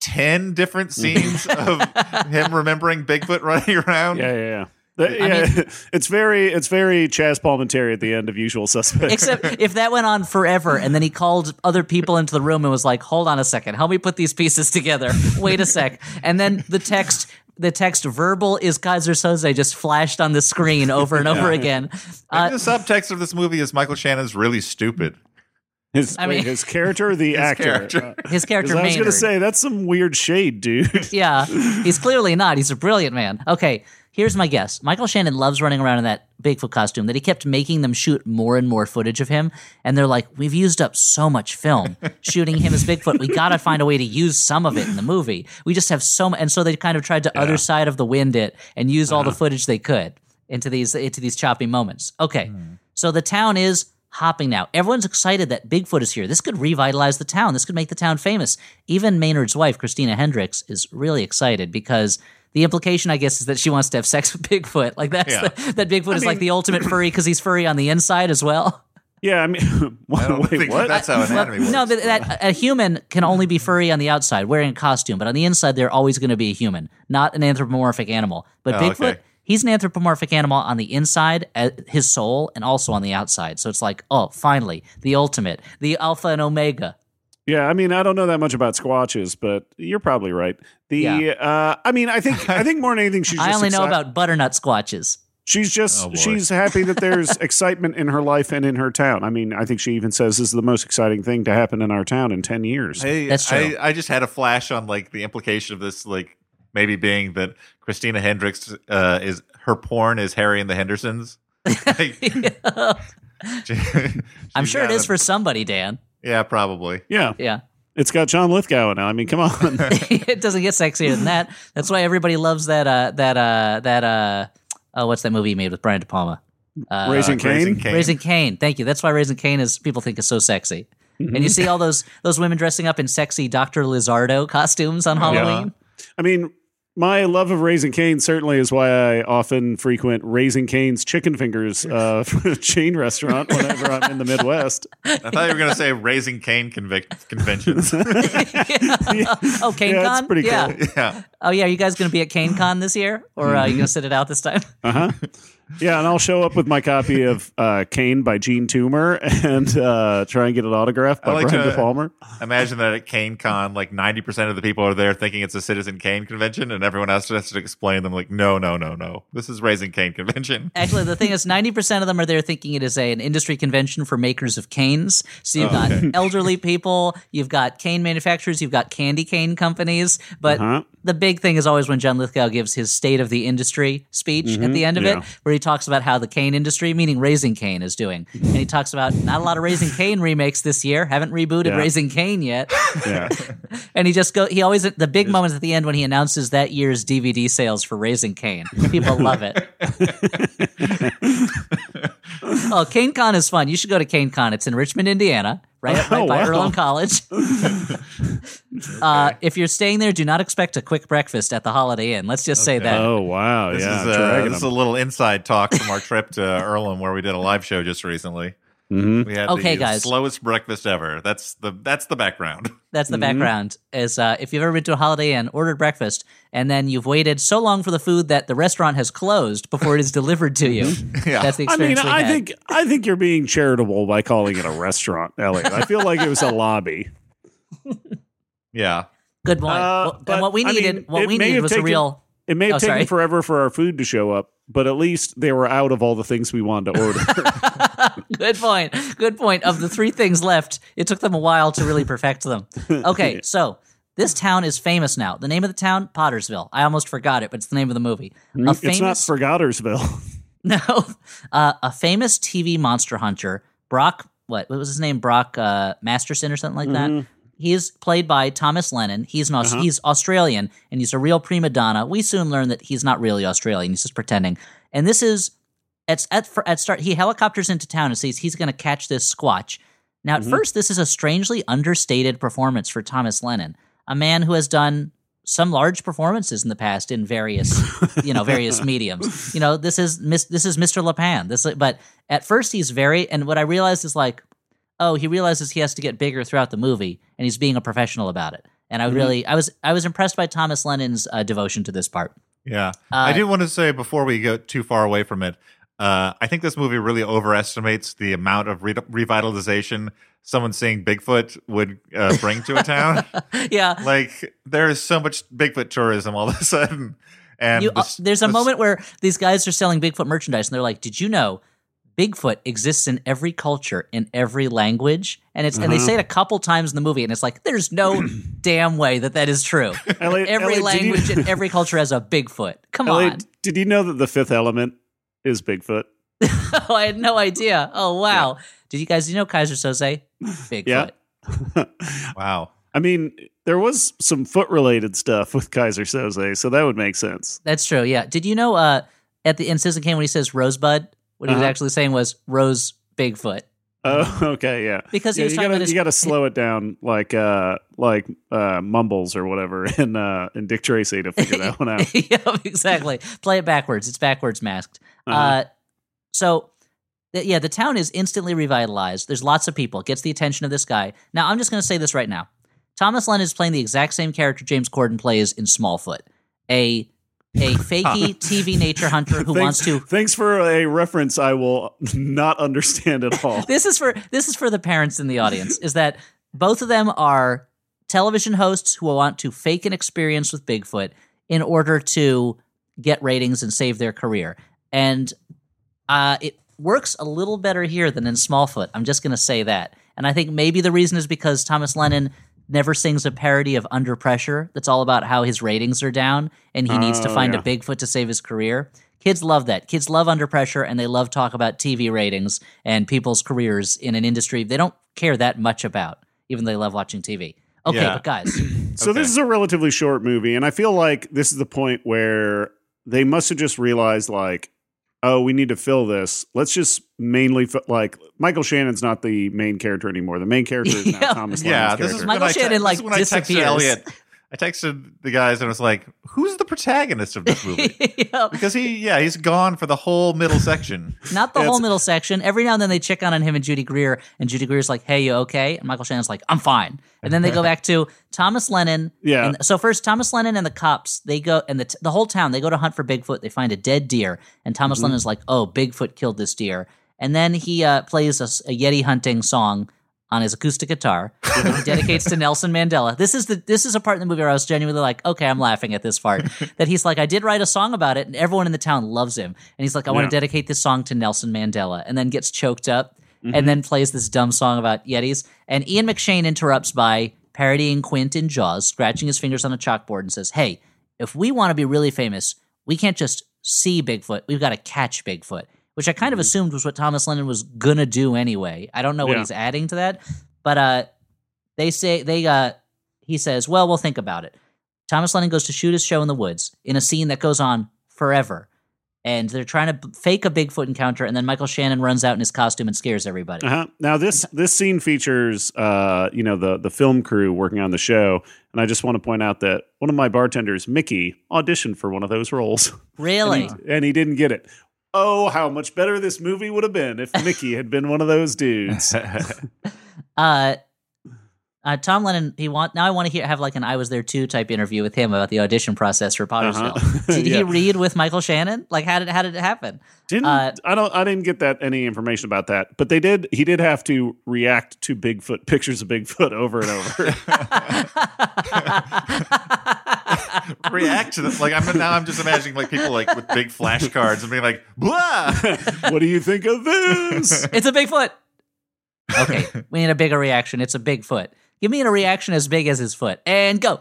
S1: ten different scenes of him remembering Bigfoot running around.
S2: Yeah, yeah, yeah. yeah, it's very it's very Chaz Palminteri at the end of Usual Suspects.
S3: Except if that went on forever, and then he called other people into the room and was like, "Hold on a second, help me put these pieces together. Wait a sec," and then the text. The text "verbal is Keyser Soze" just flashed on the screen over and over again. Uh,
S1: the subtext of this movie is Michael Shannon's really stupid.
S2: His,
S3: I mean-
S2: wait, his character, or the actor.
S1: character.
S2: Uh,
S3: his
S2: 'cause
S3: character
S2: I was going to say that's some weird shade, dude.
S3: yeah, he's clearly not. He's a brilliant man. Okay, here's my guess. Michael Shannon loves running around in that Bigfoot costume that he kept making them shoot more and more footage of him. And they're like, we've used up so much film shooting him as Bigfoot. We got to find a way to use some of it in the movie. We just have so much. And so they kind of tried to other side of the wind it and use all the uh-huh. footage they could into these into these choppy moments. Okay, hmm. so the town is hopping now. Everyone's excited that Bigfoot is here. This could revitalize the town. This could make the town famous. Even Maynard's wife, Christina Hendricks, is really excited because the implication, I guess, is that she wants to have sex with Bigfoot. Like that's
S1: Yeah.
S3: the, that Bigfoot is like the ultimate furry because he's furry on the inside as well.
S2: yeah, I mean,
S1: I
S2: wait,
S1: think
S2: what?
S1: that's how anatomy works.
S3: No, but that a human can only be furry on the outside, wearing a costume, but on the inside, they're always going to be a human, not an anthropomorphic animal. But
S1: Oh,
S3: Bigfoot,
S1: okay.
S3: he's an anthropomorphic animal on the inside, uh, his soul, and also on the outside. So it's like, oh, finally, the ultimate, the alpha and omega.
S2: Yeah, I mean, I don't know that much about squatches, but you're probably right. The,
S3: Yeah.
S2: uh, I mean, I think, I think more than anything, she's. Just
S3: I only know about butternut squatches.
S2: She's just,
S1: Oh,
S2: she's happy that there's excitement in her life and in her town. I mean, I think she even says this is the most exciting thing to happen in our town in ten years.
S1: I,
S3: That's true.
S1: I, I just had a flash on like the implication of this, like maybe being that Christina Hendricks uh, is her porn is Harry and the Hendersons. Like,
S3: I'm sure it is
S1: a-
S3: for somebody, Dan.
S1: Yeah, probably.
S2: Yeah,
S3: Yeah.
S2: it's got John Lithgow now. I mean, come on.
S3: it doesn't get sexier than that. That's why everybody loves that, uh, that, uh, that, uh, oh, what's that movie he made with Brian De Palma? Uh,
S2: Raising
S1: Uh, Raising
S2: Cain.
S1: Cain.
S3: Raising Cain. Thank you. That's why Raising Cain is people think is so sexy. And you see all those those women dressing up in sexy Dr. Lizardo costumes on Halloween.
S2: I mean, my love of Raising Cane's certainly is why I often frequent Raising Cane's Chicken Fingers uh, chain restaurant whenever I'm in the Midwest.
S1: I thought you were going to say Raising Cain convic- conventions.
S3: Oh, CaneCon?
S2: Yeah, it's pretty
S3: yeah.
S2: cool.
S1: yeah.
S3: Oh yeah, are you guys going to be at CaneCon this year or uh, are you going to sit it out this time?
S2: Uh huh. Yeah, and I'll show up with my copy of uh, Cane by Jean Toomer and uh, try and get it autographed by
S1: I like
S2: Brian De Palmer.
S1: Imagine that at Kane Con, like 90% of the people are there thinking it's a Citizen Kane convention, and everyone else has to explain them, like, no, no, no, no. This is Raising Cain convention.
S3: Actually, the thing is, ninety percent of them are there thinking it is a, an industry convention for makers of canes. So you've got elderly people, you've got cane manufacturers, you've got candy cane companies. But
S2: Uh-huh.
S3: The big thing is always when John Lithgow gives his state of the industry speech at mm-hmm. the end of
S2: yeah.
S3: it, where he talks about how the cane industry, meaning Raising Cain, is doing, and he talks about not a lot of Raising Cain remakes this year. Haven't rebooted
S2: Yeah.
S3: Raising Cain yet.
S2: Yeah.
S3: And he just go. He always the big moments at the end when he announces that year's DVD sales for Raising Cain. People love it. oh, Cane Con is fun. You should go to Cane Con. It's in Richmond, Indiana, right, right
S2: Oh,
S3: by
S2: wow.
S3: Earlham College. uh, if you're staying there, do not expect a quick breakfast at the Holiday Inn. Let's just say that.
S2: Oh wow!
S1: This,
S2: yeah,
S1: is, uh, this is a little inside talk from our trip to Earlham, where we did a live show just recently.
S2: Mhm.
S1: We had
S3: Okay,
S1: the
S3: guys.
S1: slowest breakfast ever. That's the that's the background.
S3: That's the
S2: Mm-hmm.
S3: background. Is uh, if you've ever been to a Holiday Inn, ordered breakfast, and then you've waited so long for the food that the restaurant has closed before it is delivered to you.
S1: Yeah.
S3: That's the
S2: I mean,
S3: we
S2: I
S3: had.
S2: think I think you're being charitable by calling it a restaurant, Elliott. I feel like it was a lobby.
S1: Yeah.
S3: Good point.
S2: Uh,
S3: Well,
S2: but,
S3: and what we
S2: I
S3: needed,
S2: mean,
S3: what we needed
S2: have
S3: was a real.
S2: It may have
S3: Oh,
S2: taken
S3: sorry.
S2: forever for our food to show up, but at least they were out of all the things we wanted to order.
S3: Good point. Good point. Of the three things left, it took them a while to really perfect them. Okay, so this town is famous now. The name of the town, Pottersville. I almost forgot it, but it's the name of the movie. A
S2: it's not Forgottersville.
S3: no, uh, a famous TV monster hunter, Brock. What? What was his name? Brock uh, Masterson or something like that. He is played by Thomas Lennon. He's an Aus- uh-huh. he's Australian and he's a real prima donna. We soon learn that he's not really Australian. He's just pretending. And this is at at, at start he helicopters into town and says he's going to catch this squatch. Now at mm-hmm. first this is a strangely understated performance for Thomas Lennon, a man who has done some large performances in the past in various you know various mediums. You know this is this is Mr. Lepan. This but at first he's very and what I realized is like oh he realizes he has to get bigger throughout the movie and he's being a professional about it. And I really I was I was impressed by Thomas Lennon's uh, devotion to this part.
S1: Yeah. I do want to say before we go too far away from it, uh, I think this movie really overestimates the amount of re- revitalization someone seeing Bigfoot would uh, bring to a town.
S3: yeah.
S1: like there is so much Bigfoot tourism all of a sudden, and
S3: You, uh, there's a
S1: this-
S3: moment where these guys are selling Bigfoot merchandise, and they're like, "Did you know Bigfoot exists in every culture, in every language?" And it's and they say it a couple times in the movie, and it's like, "There's no damn way that that is true.
S2: Elliott-
S3: every
S2: Elliott, did you-
S3: language and every culture has a Bigfoot. Come
S2: Elliott,
S3: on."
S2: did you know that the fifth element is Bigfoot?
S3: Oh, I had no idea. Oh wow. Did you guys? You know Keyser Soze? Bigfoot.
S2: Yeah.
S1: Wow.
S2: I mean, there was some foot related stuff with Keyser Soze, so that would make sense.
S3: That's true. Yeah. Did you know? Uh, at the in Citizen Kane when he says Rosebud, what he was
S2: Uh-huh.
S3: actually saying was Rose Bigfoot.
S2: Oh, okay, yeah.
S3: Because he
S2: yeah,
S3: was
S2: you
S3: talking
S2: gotta
S3: about his-
S2: you gotta slow it down like uh like uh mumbles or whatever in uh in Dick Tracy to figure that one out.
S3: yeah, exactly. Play it backwards. It's backwards masked. uh
S2: Uh-huh.
S3: so, th- yeah, the town is instantly revitalized. There's lots of people. It gets the attention of this guy. Now, I'm just going to say this right now. Thomas Lennon is playing the exact same character James Corden plays in Smallfoot, a a fakey TV nature hunter who
S2: Thanks,
S3: wants to.
S2: Thanks for a reference I will not understand at all.
S3: This is for this is for the parents in the audience. Is that both of them are television hosts who want to fake an experience with Bigfoot in order to get ratings and save their career. And uh, it works a little better here than in Smallfoot. I'm just going to say that. And I think maybe the reason is because Thomas Lennon never sings a parody of Under Pressure that's all about how his ratings are down and he needs to
S2: Oh,
S3: find
S2: yeah.
S3: a Bigfoot to save his career. Kids love that. Kids love Under Pressure and they love talk about TV ratings and people's careers in an industry they don't care that much about, even though they love watching TV. Okay,
S1: Yeah.
S3: but guys,
S2: So
S1: Okay.
S2: this is a relatively short movie, and I feel like this is the point where they must have just realized, like, oh, we need to fill this. Let's just mainly fi- like Michael Shannon's not the main character anymore. The main character is now
S3: Yeah.
S2: Thomas.
S1: Yeah,
S2: Lennon's
S1: this is.
S3: Michael
S1: when I te-
S3: Shannon,
S1: this
S3: like,
S1: is when I texted
S3: disappears.
S1: Elliott. I texted the guys and I was like, "Who's the protagonist of this movie?"
S3: Yep.
S1: because he, yeah, he's gone for the whole middle section.
S3: Not the
S2: Yeah,
S3: whole middle section. Every now and then they check on on him and Judy Greer, and Judy Greer's like, "Hey, you okay?" And Michael Shannon's like, "I'm fine." And then they go back to Thomas Lennon.
S2: Yeah.
S3: And so first, Thomas Lennon and the cops they go, and the t- the whole town they go to hunt for Bigfoot. They find a dead deer, and Thomas
S2: Mm-hmm.
S3: Lennon's like, "Oh, Bigfoot killed this deer." And then he uh, plays a Yeti hunting song on his acoustic guitar he dedicates to Nelson Mandela. This is the this is a part in the movie where I was genuinely like, okay, I'm laughing at this part. that he's like, I did write a song about it, and everyone in the town loves him. And he's like, I want to dedicate this song to Nelson Mandela, and then gets choked up,
S2: Mm-hmm.
S3: and then plays this dumb song about Yetis. And Ian McShane interrupts by parodying Quint in Jaws, scratching his fingers on a chalkboard, and says, Hey, if we want to be really famous, we can't just see Bigfoot. We've got to catch Bigfoot. Which I kind of assumed was what Thomas Lennon was gonna do anyway. I don't know what
S2: Mm-hmm. Yeah.
S3: he's adding to that, but uh, they say they uh, he says, "Well, we'll think about it." Thomas Lennon goes to shoot his show in the woods in a scene that goes on forever, and they're trying to fake a Bigfoot encounter, and then Michael Shannon runs out in his costume and scares everybody.
S2: Uh-huh. Now this this scene features uh, you know the the film crew working on the show, and I just want to point out that one of my bartenders, Mickey, auditioned for one of those roles,
S3: Really?
S2: and, he, and he didn't get it. Oh, how much better this movie would have been if Mickey had been one of those dudes.
S3: Uh, uh, Tom Lennon, he want now. I want to hear have like an "I was there too" type interview with him about the audition process for Pottersville.
S2: Uh-huh.
S3: Did he read with Michael Shannon? Like, how did how did it happen?
S2: Didn't
S3: Uh,
S2: I don't I didn't get that any information about that, but they did. He did have to react to Bigfoot pictures of Bigfoot over and over.
S1: React to this. Like I'm now. I'm just imagining like people like with big flashcards and being like, "Blah."
S2: what do you think of this?
S3: It's a Bigfoot. Okay, we need a bigger reaction. It's a Bigfoot. Give me a reaction as big as his foot, and go.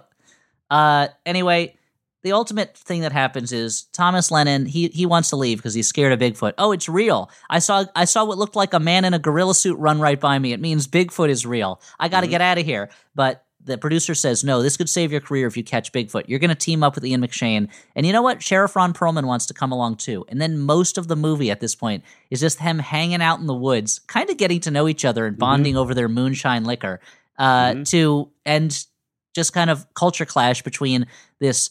S3: Uh, anyway, the ultimate thing that happens is Thomas Lennon. He he wants to leave because he's scared of Bigfoot. Oh, it's real. I saw I saw what looked like a man in a gorilla suit run right by me. It means Bigfoot is real. I got to get out of here. But the producer says no. This could save your career if you catch Bigfoot. You're going to team up with Ian McShane, and you know what? Sheriff Ron Perlman wants to come along too. And then most of the movie at this point is just them hanging out in the woods, kind of getting to know each other and bonding over their moonshine liquor. Uh, To and just kind of culture clash between this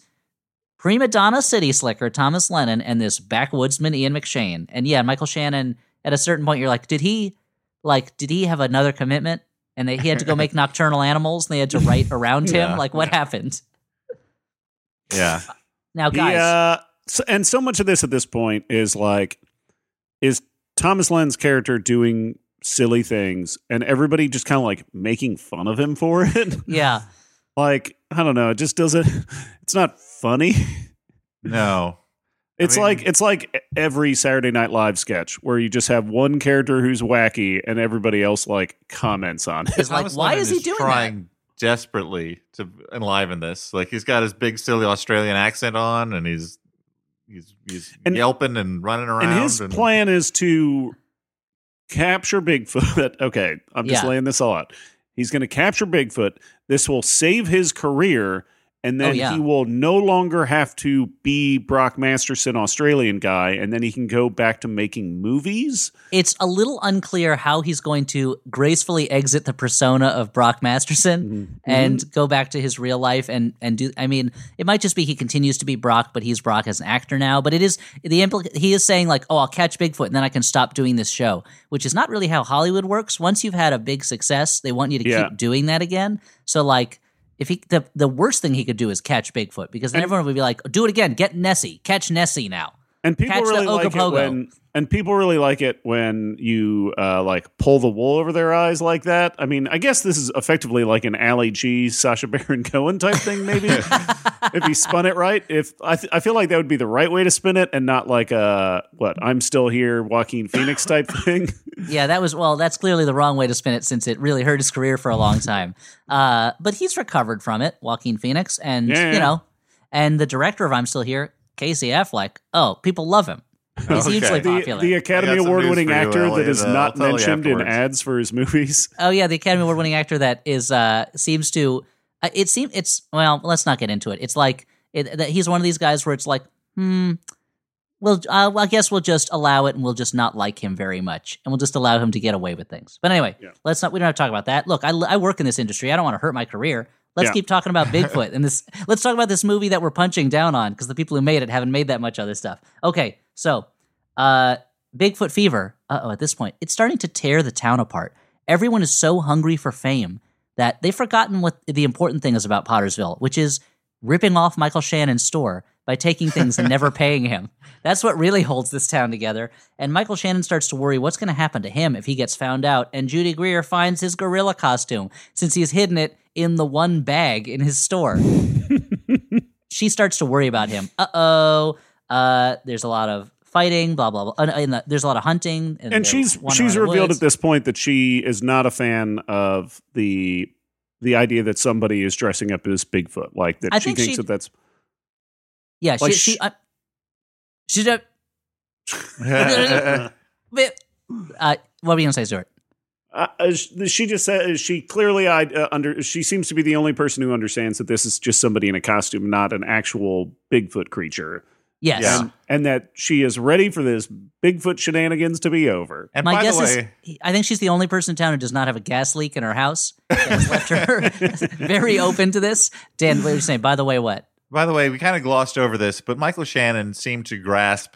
S3: prima donna city slicker Thomas Lennon and this backwoodsman Ian McShane. And yeah, Michael Shannon. At a certain point, you're like, did he like did he have another commitment? And they, he had to go make nocturnal animals, and they had to write around him.
S1: Yeah.
S3: Like, what happened?
S1: yeah.
S3: Now,
S2: He,
S3: guys,
S2: uh, so, and so much of this at this point is like, is Thomas Lenn's character doing silly things and everybody just kind of like making fun of him for it?
S3: yeah,
S2: like, I don't know. It just doesn't, it's not funny.
S1: No.
S2: It's
S1: mean-
S2: like it's like every Saturday Night Live sketch where you just have one character who's wacky and everybody else like comments on it.
S3: It's like, why is he doing that?
S1: trying desperately to enliven this? Like he's got his big silly Australian accent on, and he's he's he's
S2: And-
S1: yelping and running around.
S2: And his plan is to capture Bigfoot. Okay, I'm just
S3: Yeah.
S2: laying this all out. He's going to capture Bigfoot. This will save his career, and then
S3: Oh, yeah.
S2: he will no longer have to be Brock Masterson, Australian guy, and then he can go back to making movies.
S3: it's a little unclear how he's going to gracefully exit the persona of Brock Masterson
S2: Mm-hmm.
S3: and go back to his real life and and do. I mean, it might just be he continues to be Brock, but he's Brock as an actor now. But it is the implica- he is saying like, oh, I'll catch Bigfoot and then I can stop doing this show, which is not really how Hollywood works. Once you've had a big success, they want you to
S2: Yeah.
S3: keep doing that again. So like. If he the the worst thing he could do is catch Bigfoot because then everyone would be like, "Do it again, get Nessie, catch Nessie now."
S2: And people
S3: Catch the
S2: really like it when and people really like it when you uh, like pull the wool over their eyes like that. I mean, I guess this is effectively like an Ali G, Sacha Baron Cohen type thing, maybe. if he spun it right, if I, th- I feel like that would be the right way to spin it, and not like a what I'm still here, Joaquin Phoenix type thing.
S3: Yeah, that was well. That's clearly the wrong way to spin it, since it really hurt his career for a long time. Uh, but he's recovered from it, Joaquin Phoenix, and
S2: Yeah,
S3: you know, and the director of I'm Still Here, Casey Affleck. Oh, people love him. He's
S1: Okay.
S3: hugely
S1: The-
S3: popular.
S2: the Academy
S1: I got some
S2: Award
S1: news
S2: winning actor that
S1: is Elliott.
S2: is
S1: Uh, I'll
S2: not mentioned in ads for his movies.
S3: oh yeah, the Academy Award winning actor that is uh seems to. Uh, it seems it's well. Let's not get into it. It's like it, that he's one of these guys where it's like, hmm. Well, uh, well, I guess we'll just allow it, and we'll just not like him very much, and we'll just allow him to get away with things. But anyway,
S2: Yeah.
S3: let's not. We don't have to talk about that. Look, I, I work in this industry. I don't want to hurt my career. Let's
S2: Yeah.
S3: keep talking about Bigfoot and this. Let's talk about this movie that we're punching down on because the people who made it haven't made that much other stuff. Okay, so uh, Bigfoot fever. Uh oh, at this point, it's starting to tear the town apart. Everyone is so hungry for fame that they've forgotten what the important thing is about Pottersville, which is ripping off Michael Shannon's store by taking things and never paying him. That's what really holds this town together. And Michael Shannon starts to worry what's going to happen to him if he gets found out. And Judy Greer finds his gorilla costume since he's hidden it in the one bag in his store. she starts to worry about him. Uh-oh. Uh There's a lot of fighting, blah blah blah. Uh, and the- there's a lot of hunting,
S2: and
S3: they're
S2: she's she's revealed
S3: woods.
S2: at this point that she is not a fan of the the idea that somebody is dressing up as Bigfoot, like that
S3: I
S2: she
S3: think
S2: thinks
S3: she-
S2: that that's
S3: Yeah,
S2: like
S3: she
S2: sh-
S3: she uh, she's a bit. Uh, what were you gonna say, Stuart?
S2: uh, uh, she just said she clearly I uh, under she seems to be the only person who understands that this is just somebody in a costume, not an actual Bigfoot creature,
S3: Yes.
S1: Yeah.
S2: and, and that she is ready for this Bigfoot shenanigans to be over.
S1: and
S3: My
S1: by
S3: guess
S1: the way,
S3: is, I think she's the only person in town who does not have a gas leak in her house. That has left her very open to this. Dan, what are you saying? By the way, what?
S1: By the way, we kind of glossed over this, but Michael Shannon seemed to grasp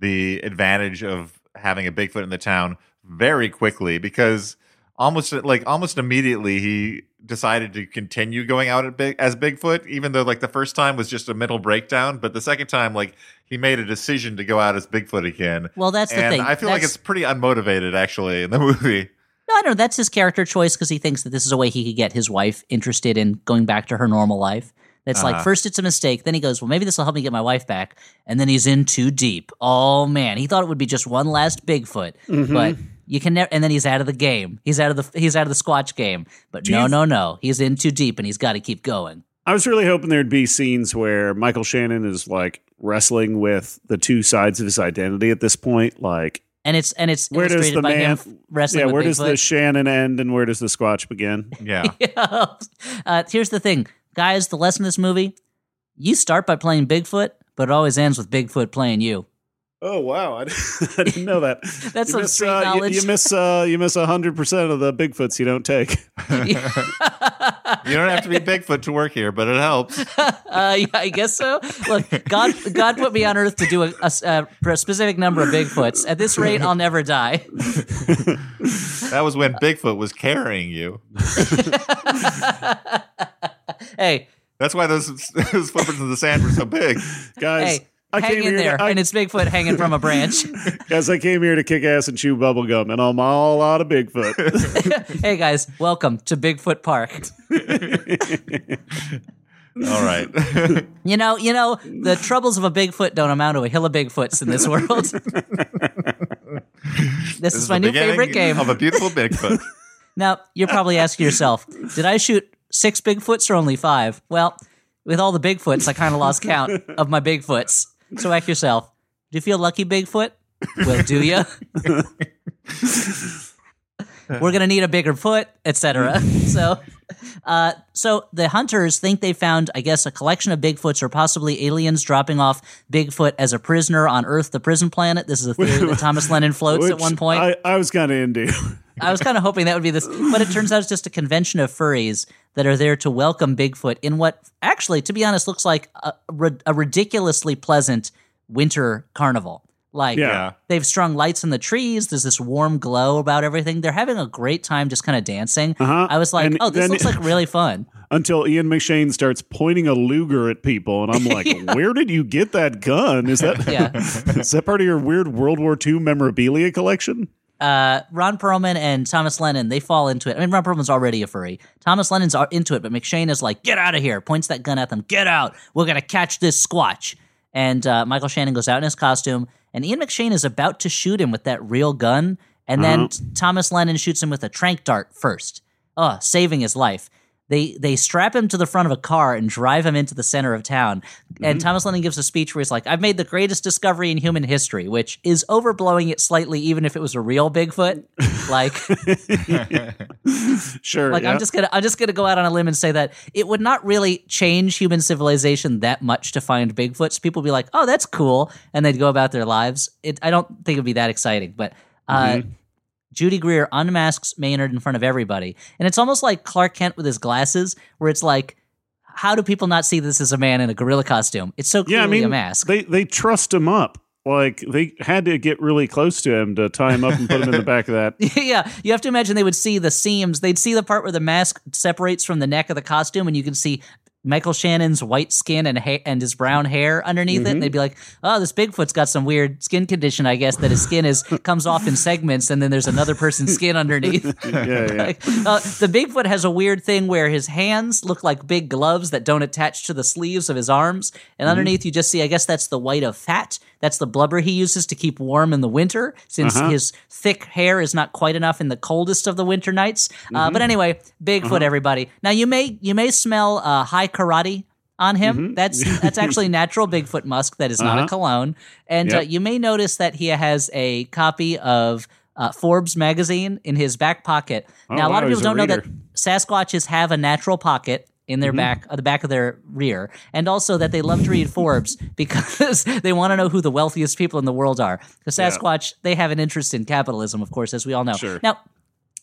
S1: the advantage of having a Bigfoot in the town very quickly because almost like almost immediately he decided to continue going out at big, as Bigfoot, even though like the first time was just a mental breakdown, but the second time like he made a decision to go out as Bigfoot again.
S3: Well, that's the thing.
S1: I feel like it's pretty unmotivated actually in the movie.
S3: No, I don't know. That's his character choice because he thinks that this is a way he could get his wife interested in going back to her normal life. That's like
S1: Uh-huh.
S3: first it's a mistake, then he goes, well, maybe this will help me get my wife back, and then he's in too deep. Oh man, he thought it would be just one last Bigfoot,
S2: Mm-hmm.
S3: but you can never. And then he's out of the game. He's out of the he's out of the Squatch game. But
S2: Do
S3: no, no, no, he's in too deep, and he's got to keep going.
S2: I was really hoping there'd be scenes where Michael Shannon is like wrestling with the two sides of his identity at this point, like
S3: And it's and it's
S2: Where does the
S3: by
S2: man-
S3: him wrestling
S2: yeah,
S3: with
S2: where does the Shannon end and where does the Squatch begin?
S1: Yeah.
S3: uh, here's the thing, guys. The lesson of this movie: you start by playing Bigfoot, but it always ends with Bigfoot playing you.
S2: Oh wow, I, I didn't know that.
S3: That's
S2: you
S3: some
S2: miss,
S3: street
S2: uh, you-
S3: knowledge.
S2: You, miss uh, you miss hundred percent of the Bigfoots you don't take.
S1: You don't have to be Bigfoot to work here, but it helps.
S3: Uh, yeah, I guess so. Look, God, God put me on Earth to do a, a s- a- for a specific number of Bigfoots. At this rate, I'll never die.
S1: That was when Bigfoot was carrying you.
S3: Hey,
S1: That's why those those footprints in the sand were so big.
S2: Guys,
S3: Hey,
S2: I
S3: hang
S2: came
S3: in
S2: here
S3: there,
S2: to, I,
S3: and it's Bigfoot hanging from a branch.
S2: guys, I came here to kick ass and chew bubble gum, and I'm all out of Bigfoot.
S3: hey guys, welcome to Bigfoot Park.
S1: All right.
S3: You know, you know, the troubles of a Bigfoot don't amount to a hill of Bigfoots in this world. this, is my new favorite game.
S1: of a beautiful Bigfoot.
S3: Now, you're probably asking yourself, did I shoot six Bigfoots or only five? Well, with all the Bigfoots, I kind of lost count of my Bigfoots. So ask yourself, do you feel lucky, Bigfoot? Well, do you? We're gonna need a bigger foot, etc. So, uh, so the hunters think they found, I guess, a collection of Bigfoots or possibly aliens dropping off Bigfoot as a prisoner on Earth, the prison planet. This is a theory that Thomas Lennon floats at one point.
S2: I, I was kind of into.
S3: I was kind of hoping that would be this, but it turns out it's just a convention of furries that are there to welcome Bigfoot in what actually, to be honest, looks like a, a ridiculously pleasant winter carnival. Like
S2: Yeah.
S3: they've strung lights in the trees. There's this warm glow about everything. They're having a great time just kind of dancing.
S2: Uh-huh.
S3: I was like,
S2: And
S3: oh, this looks like really fun.
S2: Until Ian McShane starts pointing a Luger at people, and I'm like, "Where did you get that gun? Is that
S3: Yeah.
S2: is that part of your weird World War II memorabilia collection?"
S3: uh, Ron Perlman and Thomas Lennon, they fall into it. I mean, Ron Perlman's already a furry. Thomas Lennon's are into it, but McShane is like, get out of here, points that gun at them, get out. We're going to catch this squatch. And uh, Michael Shannon goes out in his costume, and Ian McShane is about to shoot him with that real gun. And then t- Thomas Lennon shoots him with a trank dart first. Oh, saving his life. They they strap him to the front of a car and drive him into the center of town. And Thomas Lennon gives a speech where he's like, "I've made the greatest discovery in human history," which is overblowing it slightly, even if it was a real Bigfoot. like,
S2: Sure.
S3: like
S2: yeah.
S3: I'm just gonna I'm just gonna go out on a limb and say that it would not really change human civilization that much to find Bigfoots. People would be like, "Oh, that's cool," and they'd go about their lives. It I don't think it'd be that exciting, but. Uh, Judy Greer unmasks Maynard in front of everybody. And it's almost like Clark Kent with his glasses, where it's like, how do people not see this as a man in a gorilla costume? It's so clearly
S2: yeah, I mean,
S3: a mask.
S2: they they trust him up. Like they had to get really close to him to tie him up and put him in the back of that.
S3: yeah, you have to imagine they would see the seams. They'd see the part where the mask separates from the neck of the costume, and you can see Michael Shannon's white skin and ha- and his brown hair underneath
S2: Mm-hmm.
S3: it. And they'd be like, "Oh, this Bigfoot's got some weird skin condition. I guess that his skin is comes off in segments, and then there's another person's skin underneath."
S2: Yeah, yeah.
S3: Like, uh, the Bigfoot has a weird thing where his hands look like big gloves that don't attach to the sleeves of his arms, and
S2: Mm-hmm.
S3: underneath you just see, I guess that's the white of fat. That's the blubber he uses to keep warm in the winter, since
S2: Uh-huh.
S3: his thick hair is not quite enough in the coldest of the winter nights. Uh,
S2: Mm-hmm.
S3: but anyway, Bigfoot,
S2: Uh-huh.
S3: everybody. Now you may you may smell uh, Hai Karate on him.
S2: Mm-hmm.
S3: That's that's actually natural Bigfoot musk. That is not a
S2: Uh-huh.
S3: cologne. And uh, you may notice that he has a copy of uh, Forbes magazine in his back pocket. now a
S2: wow,
S3: lot of people don't know that. Sasquatches have a natural pocket in their back, uh, the back of their rear, and also that they love to read Forbes because they want to know who the wealthiest people in the world are. Because Sasquatch, they have an interest in capitalism, of course, as we all know.
S2: Sure.
S3: Now,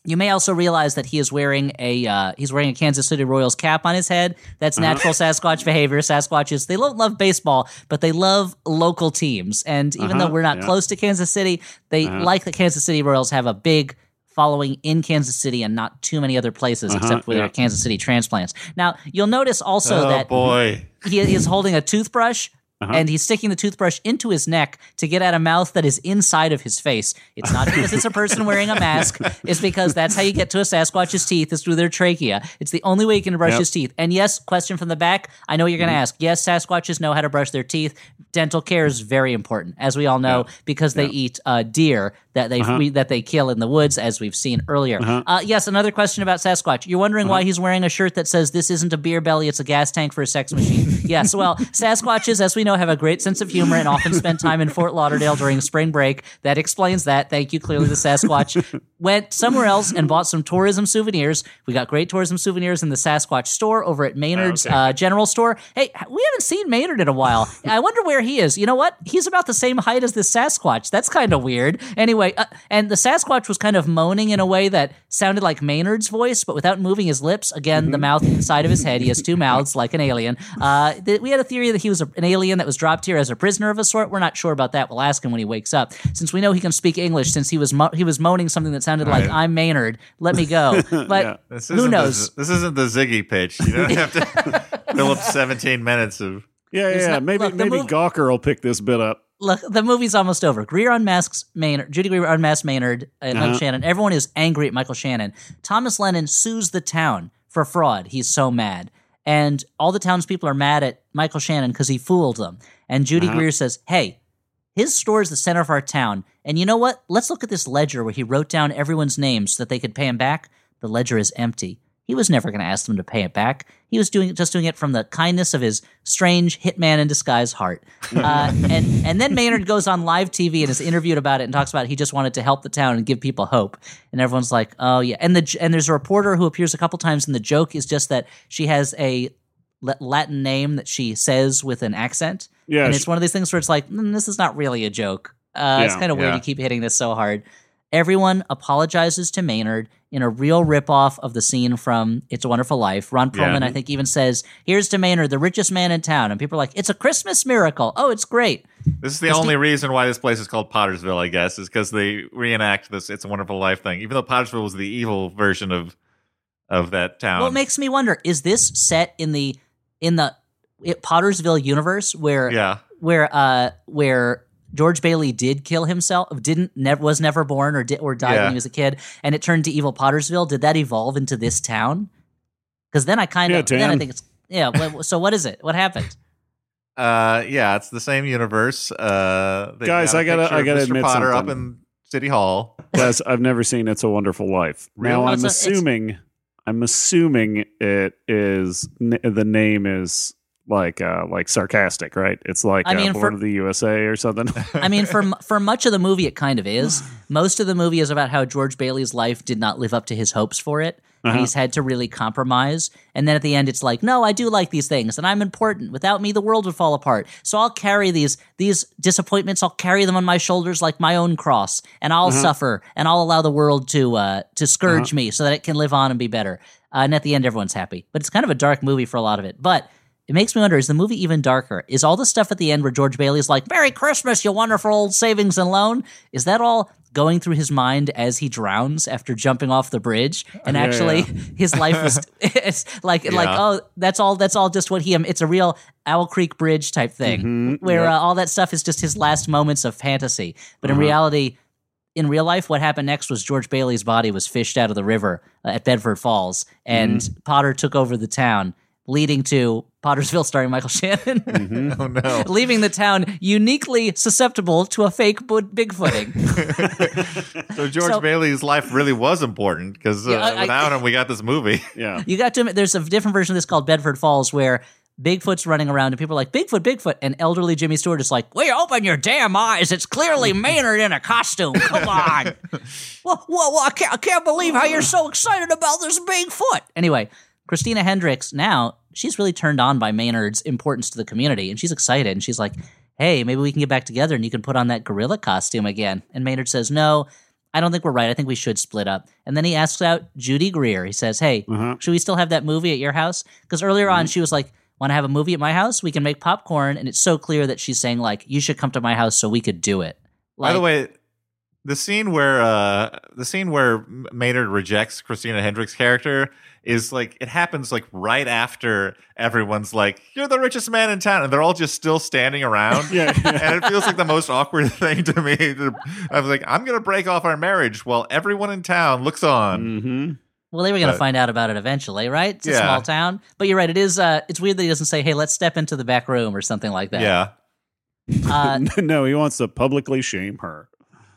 S3: you may also realize that he is wearing a uh, he's wearing a Kansas City Royals cap on his head. That's
S2: Uh-huh.
S3: natural Sasquatch behavior. Sasquatches they don't love baseball, but they love local teams. And even though
S2: Uh-huh,
S3: we're not
S2: yeah.
S3: close to Kansas City, they like the Kansas City Royals have a big following in Kansas City and not too many other places except for their
S2: yeah.
S3: Kansas City transplants. Now you'll notice also
S1: oh
S3: that
S1: boy.
S3: he is holding a toothbrush.
S2: Uh-huh.
S3: And he's sticking the toothbrush into his neck to get at a mouth that is inside of his face. It's not because it's a person wearing a mask. It's because that's how you get to a Sasquatch's teeth is through their trachea. It's the only way you can brush
S2: Yep. Mm-hmm.
S3: his teeth. And yes, question from the back. I know you're going to ask. Yes, Sasquatches know how to brush their teeth. Dental care is very important, as we all know, because they eat uh, deer that they
S2: Uh-huh.
S3: we, that they kill in the woods, as we've seen earlier. Uh, yes, another question about Sasquatch. You're wondering
S2: Uh-huh.
S3: why he's wearing a shirt that says "This isn't a beer belly; it's a gas tank for a sex machine." yes, well, Sasquatches, as we know, have a great sense of humor and often spend time in Fort Lauderdale during spring break. That explains that. Thank you. Clearly, the Sasquatch went somewhere else and bought some tourism souvenirs. We got great tourism souvenirs in the Sasquatch store over at Maynard's
S2: okay.
S3: uh, General Store. Hey, we haven't seen Maynard in a while. I wonder where he is. You know what? He's about the same height as this Sasquatch. That's kind of weird. Anyway, uh, and the Sasquatch was kind of moaning in a way that sounded like Maynard's voice, but without moving his lips. Again, the mouth inside of his head. He has two mouths like an alien. Uh, th- we had a theory that he was a, an alien that was dropped here as a prisoner of a sort. We're not sure about that. We'll ask him when he wakes up. Since we know he can speak English, since he was mo- he was moaning something that sounded like "I'm Maynard, let me go." But
S1: This
S3: who
S1: isn't
S3: knows?
S1: The, this isn't the Ziggy pitch. You don't have to. fill up 17 minutes of.
S2: Yeah,
S3: It's
S2: yeah.
S3: not-
S2: maybe
S3: look,
S2: maybe
S3: mov-
S2: Gawker will pick this bit up.
S3: Look, the movie's almost over. Greer unmasks Maynard. Judy Greer unmasks Maynard and
S2: Uh-huh.
S3: Shannon. Everyone is angry at Michael Shannon. Thomas Lennon sues the town for fraud. He's so mad. And all the townspeople are mad at Michael Shannon because he fooled them. And Judy
S2: Uh-huh.
S3: Greer says, Hey, his store is the center of our town. And you know what? Let's look at this ledger where he wrote down everyone's names so that they could pay him back. The ledger is empty. He was never going to ask them to pay it back. He was doing just doing it from the kindness of his strange hitman in disguise heart. Uh, and and then Maynard goes on live TV and is interviewed about it and talks about he just wanted to help the town and give people hope. And everyone's like, oh yeah. And the and there's a reporter who appears a couple times, and the joke is just that she has a Latin name that she says with an accent.
S2: Yeah,
S3: and it's one of these things where it's like, mm, this is not really a joke. Uh, It's kind of weird
S1: yeah.
S3: to keep hitting this so hard. Everyone apologizes to Maynard in a real ripoff of the scene from It's a Wonderful Life. Ron
S1: Yeah.
S3: Perlman, I think, even says, "Here's to Maynard, the richest man in town," and people are like, "It's a Christmas miracle. Oh, it's great."
S1: This is the only reason why this place is called Pottersville, I guess, is because they reenact this "It's a Wonderful Life" thing. Even though Pottersville was the evil version of of that town.
S3: Well, it makes me wonder: is this set in the in the it, Pottersville universe where
S1: yeah,
S3: where uh where George Bailey did kill himself, didn't never was never born or did or died
S1: Yeah.
S3: when he was a kid, and it turned to evil Pottersville. Did that evolve into this town? Because then I kind
S2: Yeah,
S3: of then I think it's yeah. so what is it? What happened?
S1: uh, yeah, it's the same universe. Uh,
S2: Guys,
S1: got a
S2: I gotta- I gotta
S1: Mr.
S2: admit
S1: Potter
S2: something.
S1: up in City Hall.
S2: Guys, I've never seen It's a Wonderful Life.
S1: Really?
S2: Now
S3: Well,
S2: I'm
S3: it's a-
S2: assuming I'm assuming it is n- the name is like uh like sarcastic, right? It's like
S3: I mean,
S2: uh,
S3: for-
S2: Born of the USA or something.
S3: I mean, for for much of the movie, it kind of is. Most of the movie is about how George Bailey's life did not live up to his hopes for it, and
S2: Uh-huh.
S3: he's had to really compromise. And then at the end, it's like, no, I do like these things, and I'm important. Without me, the world would fall apart. So I'll carry these these disappointments. I'll carry them on my shoulders like my own cross, and I'll suffer, and I'll allow the world to uh, to scourge me so that it can live on and be better. Uh, and at the end, everyone's happy. But it's kind of a dark movie for a lot of it. But it makes me wonder: is the movie even darker? Is all the stuff at the end where George Bailey's like "Merry Christmas, you wonderful old savings and loan"? Is that all going through his mind as he drowns after jumping off the bridge? And
S2: Yeah,
S3: actually,
S2: yeah.
S3: his life was it's like like oh, that's all. That's all just what he. It's a real Owl Creek Bridge type thing
S2: Mhm,
S3: where uh, all that stuff is just his last moments of fantasy. But in
S2: Uh-huh.
S3: reality. In real life, what happened next was George Bailey's body was fished out of the river uh, at Bedford Falls, and
S2: Mm-hmm.
S3: Potter took over the town, leading to Pottersville starring Michael Shannon,
S2: Mhm.
S1: Oh no!
S3: leaving the town uniquely susceptible to a fake bo- bigfooting.
S1: so George
S3: So-
S1: Bailey's life really was important because uh,
S3: Yeah, I- I-
S1: without him, we got this movie.
S2: yeah.
S3: you got to admit, there's a different version of this called Bedford Falls where Bigfoot's running around and people are like, Bigfoot, Bigfoot. And elderly Jimmy Stewart is like, Will you open your damn eyes? It's clearly Maynard in a costume. Come on. well, well, well I, can't, I can't believe how you're so excited about this Bigfoot. Anyway, Christina Hendricks now, she's really turned on by Maynard's importance to the community and she's excited. And she's like, Hey, maybe we can get back together and you can put on that gorilla costume again. And Maynard says, No, I don't think we're right. I think we should split up. And then he asks out Judy Greer. He says, Hey,
S2: Uh-huh.
S3: should we still have that movie at your house? Because earlier on, she was like, Want to have a movie at my house? We can make popcorn. And it's so clear that she's saying, like, you should come to my house so we could do it. Like,
S1: By the way, the scene where uh, the scene where Maynard rejects Christina Hendricks' character is like it happens like right after everyone's like, "You're the richest man in town," and they're all just still standing around.
S2: Yeah, yeah.
S1: and it feels like the most awkward thing to me. I was like, "I'm gonna break off our marriage while everyone in town looks on."
S2: hmm
S3: well, they were going to
S1: but-
S3: find out about it eventually, right? It's a
S1: Yeah.
S3: small town. But you're right. It is, uh, it's weird that he doesn't say, hey, let's step into the back room or something like that.
S1: Yeah,
S3: Uh,
S2: no, he wants to publicly shame her.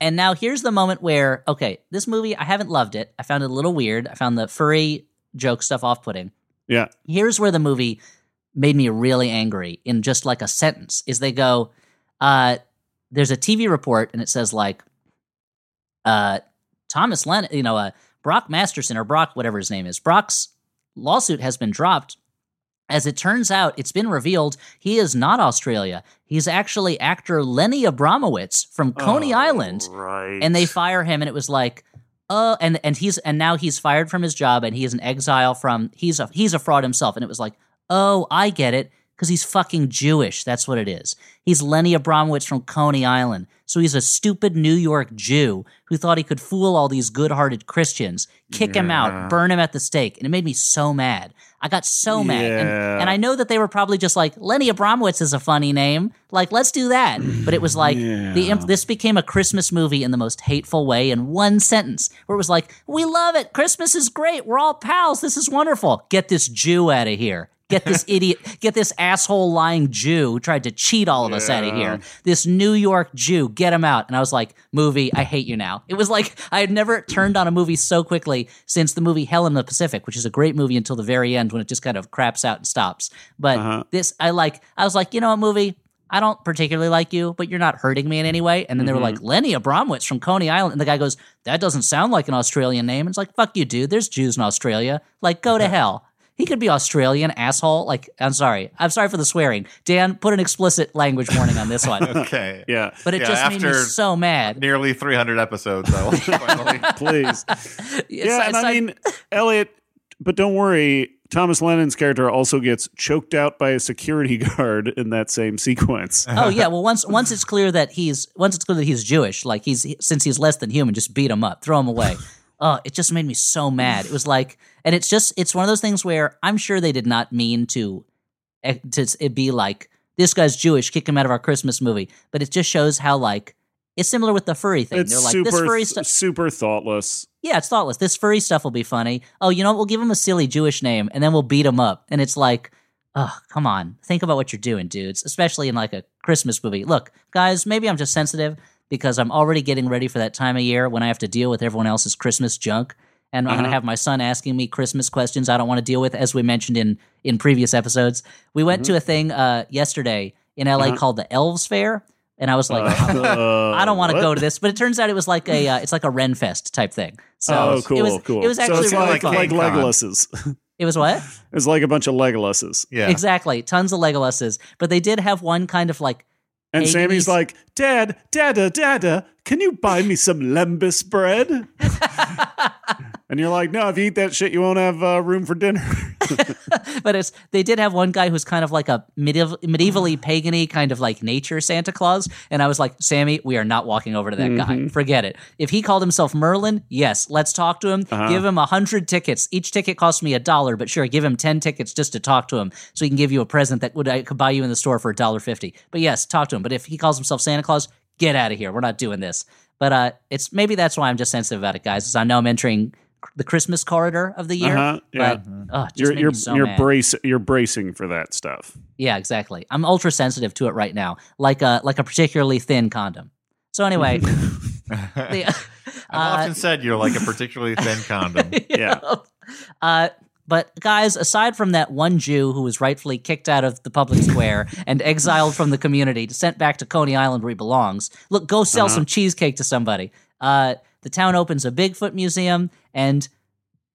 S3: And now here's the moment where, okay, this movie, I haven't loved it. I found it a little weird. I found the furry joke stuff off putting.
S2: Yeah.
S3: Here's where the movie made me really angry in just like a sentence is they go, uh, there's a TV report and it says like, uh, Thomas Len, you know, uh, Brock Masterson or Brock, whatever his name is, Brock's lawsuit has been dropped. As it turns out, it's been revealed he is not Australia. He's actually actor Lenny Abramowitz from Coney
S2: Oh,
S3: Island
S2: Right.
S3: and they fire him and it was like uh and and he's and now he's fired from his job and he is an exile from he's a he's a fraud himself and it was like oh i get it Because he's fucking Jewish. That's what it is. He's Lenny Abramowitz from Coney Island. So he's a stupid New York Jew who thought he could fool all these good hearted Christians, kick him out, burn him at the stake. And it made me so mad. I got so mad. And, and I know that they were probably just like, Lenny Abramowitz is a funny name. Like, let's do that. But it was like, the imp- this became a Christmas movie in the most hateful way in one sentence, where it was like, we love it. Christmas is great. We're all pals. This is wonderful. Get this Jew out of here. Get this idiot, get this asshole lying Jew who tried to cheat all of us out of here. This New York Jew, get him out. And I was like, movie, I hate you now. It was like I had never turned on a movie so quickly since the movie Hell in the Pacific, which is a great movie until the very end when it just kind of craps out and stops. But uh-huh. this, I like, I was like, you know what, movie? I don't particularly like you, but you're not hurting me in any way. And then they were like, mm-hmm. Lenny Abramowitz from Coney Island. And the guy goes, that doesn't sound like an Australian name. And it's like, fuck you, dude. There's Jews in Australia. Like, go to hell. He could be Australian, asshole. Like, I'm sorry. I'm sorry for the swearing. Dan, put an explicit language warning on this one.
S1: Okay.
S2: Yeah,
S3: But it
S1: Yeah,
S3: just made me so mad.
S1: Nearly 300 episodes, I will finally.
S2: please.
S3: It's-
S2: yeah, and
S3: it's
S2: I mean, Elliott, but don't worry. Thomas Lennon's character also gets choked out by a security guard in that same sequence.
S3: oh yeah. Well, once once it's clear that he's once it's clear that he's Jewish, like he's since he's less than human, just beat him up, throw him away. oh, it just made me so mad. It was like, and it's just it's one of those things where I'm sure they did not mean to eh, to be like this guy's Jewish, kick him out of our Christmas movie, but it just shows how like it's similar with the furry thing.
S2: It's
S3: They're like
S2: super,
S3: this furry stuff.
S2: super thoughtless.
S3: Yeah, it's thoughtless. This furry stuff will be funny. Oh, you know what? We'll give him a silly Jewish name and then we'll beat him up. And it's like, oh, come on. Think about what you're doing, dudes, especially in like a Christmas movie. Look, guys, maybe I'm just sensitive because I'm already getting ready for that time of year when I have to deal with everyone else's Christmas junk. And I'm going to have my son asking me Christmas questions I don't want to deal with, as we mentioned in, in previous episodes. We went to a thing uh, yesterday in LA called the Elves Fair. And I was like, I don't want to go to this, but it turns out it was like a uh, it's like a Ren Fest type thing. So
S2: Oh, cool,
S3: it was,
S2: cool.
S3: It was actually
S2: so it's
S3: really
S2: like,
S3: fun.
S2: like
S1: King Kong.
S2: Legolas's.
S3: it was what
S2: it's like a bunch of Legolas's.
S1: Yeah.
S3: exactly tons of Legolas's, but they did have one kind of like
S2: And
S3: Hey,
S2: Sammy's like, Dad, Dada, Dada, can you buy me some lembas bread? and you're like, no, if you eat that shit, you won't have uh, room for dinner.
S3: but it's they did have one guy who's kind of like a medieval, medievally pagany kind of like nature Santa Claus, and I was like, Sammy, we are not walking over to that
S2: Mm-hmm.
S3: guy. Forget it. If he called himself Merlin, yes, let's talk to him.
S2: Uh-huh.
S3: Give him a hundred tickets. Each ticket costs me a dollar, but sure, give him ten tickets just to talk to him, so he can give you a present that would I could buy you in the store for a dollar fifty. But yes, talk to him. But if he calls himself Santa Claus, get out of here. We're not doing this. But uh, it's maybe that's why I'm just sensitive about it, guys. Is I know I'm entering the Christmas corridor of the year,
S2: Uh-huh, yeah.
S3: but oh, it just
S2: you're you're
S3: so
S2: you're
S3: mad.
S2: brace you're bracing for that stuff.
S3: Yeah, exactly. I'm ultra sensitive to it right now, like a like a particularly thin condom. So anyway, the,
S1: I've often said you're like a particularly thin condom.
S2: Yeah.
S3: uh, but guys, aside from that one Jew who was rightfully kicked out of the public square and exiled from the community, sent back to Coney Island where he belongs, look, go sell some cheesecake to somebody. Uh, the town opens a Bigfoot museum, and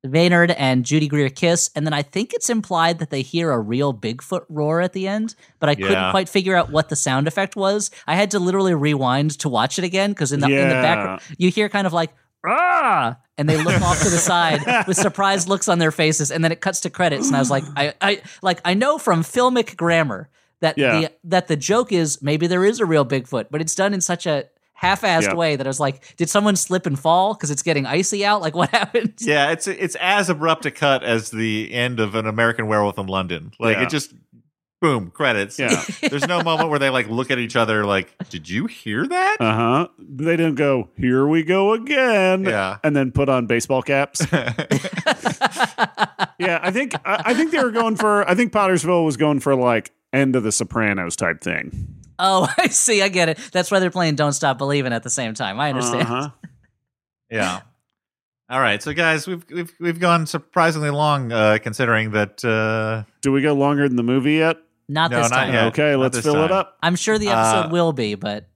S3: Maynard and Judy Greer kiss, and then I think it's implied that they hear a real Bigfoot roar at the end, but I couldn't quite figure out what the sound effect was. I had to literally rewind to watch it again because in the in the background you hear kind of like ah, and they look off to the side with surprised looks on their faces, and then it cuts to credits, and I was like, I, I like I know from filmic grammar that
S2: Yeah.
S3: the that the joke is maybe there is a real Bigfoot, but it's done in such a half-assed
S2: Yeah.
S3: way that I was like, did someone slip and fall because it's getting icy out? Like what happened?
S1: Yeah, it's it's as abrupt a cut as the end of an American Werewolf in London. Like
S2: Yeah.
S1: it just boom credits.
S2: Yeah.
S1: There's no moment where they like look at each other like, "Did you hear that?"
S2: Uh huh. They didn't go, here we go again.
S1: Yeah.
S2: And then put on baseball caps. yeah, I think I, I think they were going for I think Pottersville was going for like end of the Sopranos type thing.
S3: Oh, I see. I get it. That's why they're playing "Don't Stop Believing" at the same time. I understand.
S2: Uh-huh.
S1: yeah. All right, so guys, we've we've we've gone surprisingly long, uh, considering that. Uh,
S2: Do we go longer than the movie yet?
S3: Not
S1: No,
S3: this
S1: not
S3: time.
S1: yet.
S2: okay,
S1: not
S2: let's
S1: this
S2: fill it up.
S3: I'm sure the episode
S1: Uh,
S3: will be, but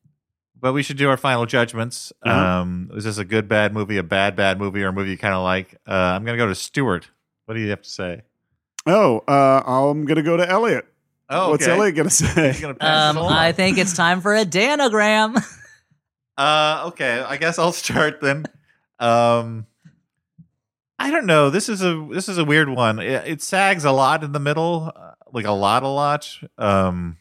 S1: but we should do our final judgments.
S2: Uh-huh.
S1: Um, is this a good bad movie, a bad bad movie, or a movie you kind of like? Uh, I'm gonna go to Stuart. What do you have to say?
S2: Oh, uh, I'm gonna go to Elliott.
S1: Oh,
S2: What's. Elliott gonna say?
S1: Gonna
S3: um. I think it's time for a Danogram.
S1: Uh, okay, I guess I'll start then. Um, I don't know. This is a this is a weird one. It, it sags a lot in the middle. Like a lot, a lot. Um,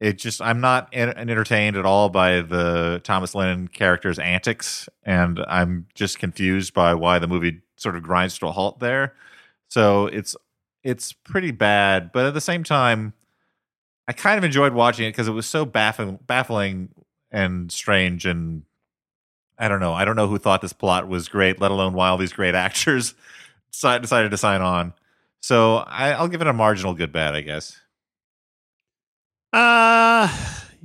S1: it just I'm not en- entertained at all by the Thomas Lennon character's antics, and I'm just confused by why the movie sort of grinds to a halt there. So it's it's pretty bad, but at the same time, I kind of enjoyed watching it because it was so baffling, baffling and strange, and I don't know. I don't know who thought this plot was great, let alone why all these great actors decided to sign on. So I, I'll give it a marginal good bad, I guess.
S2: Uh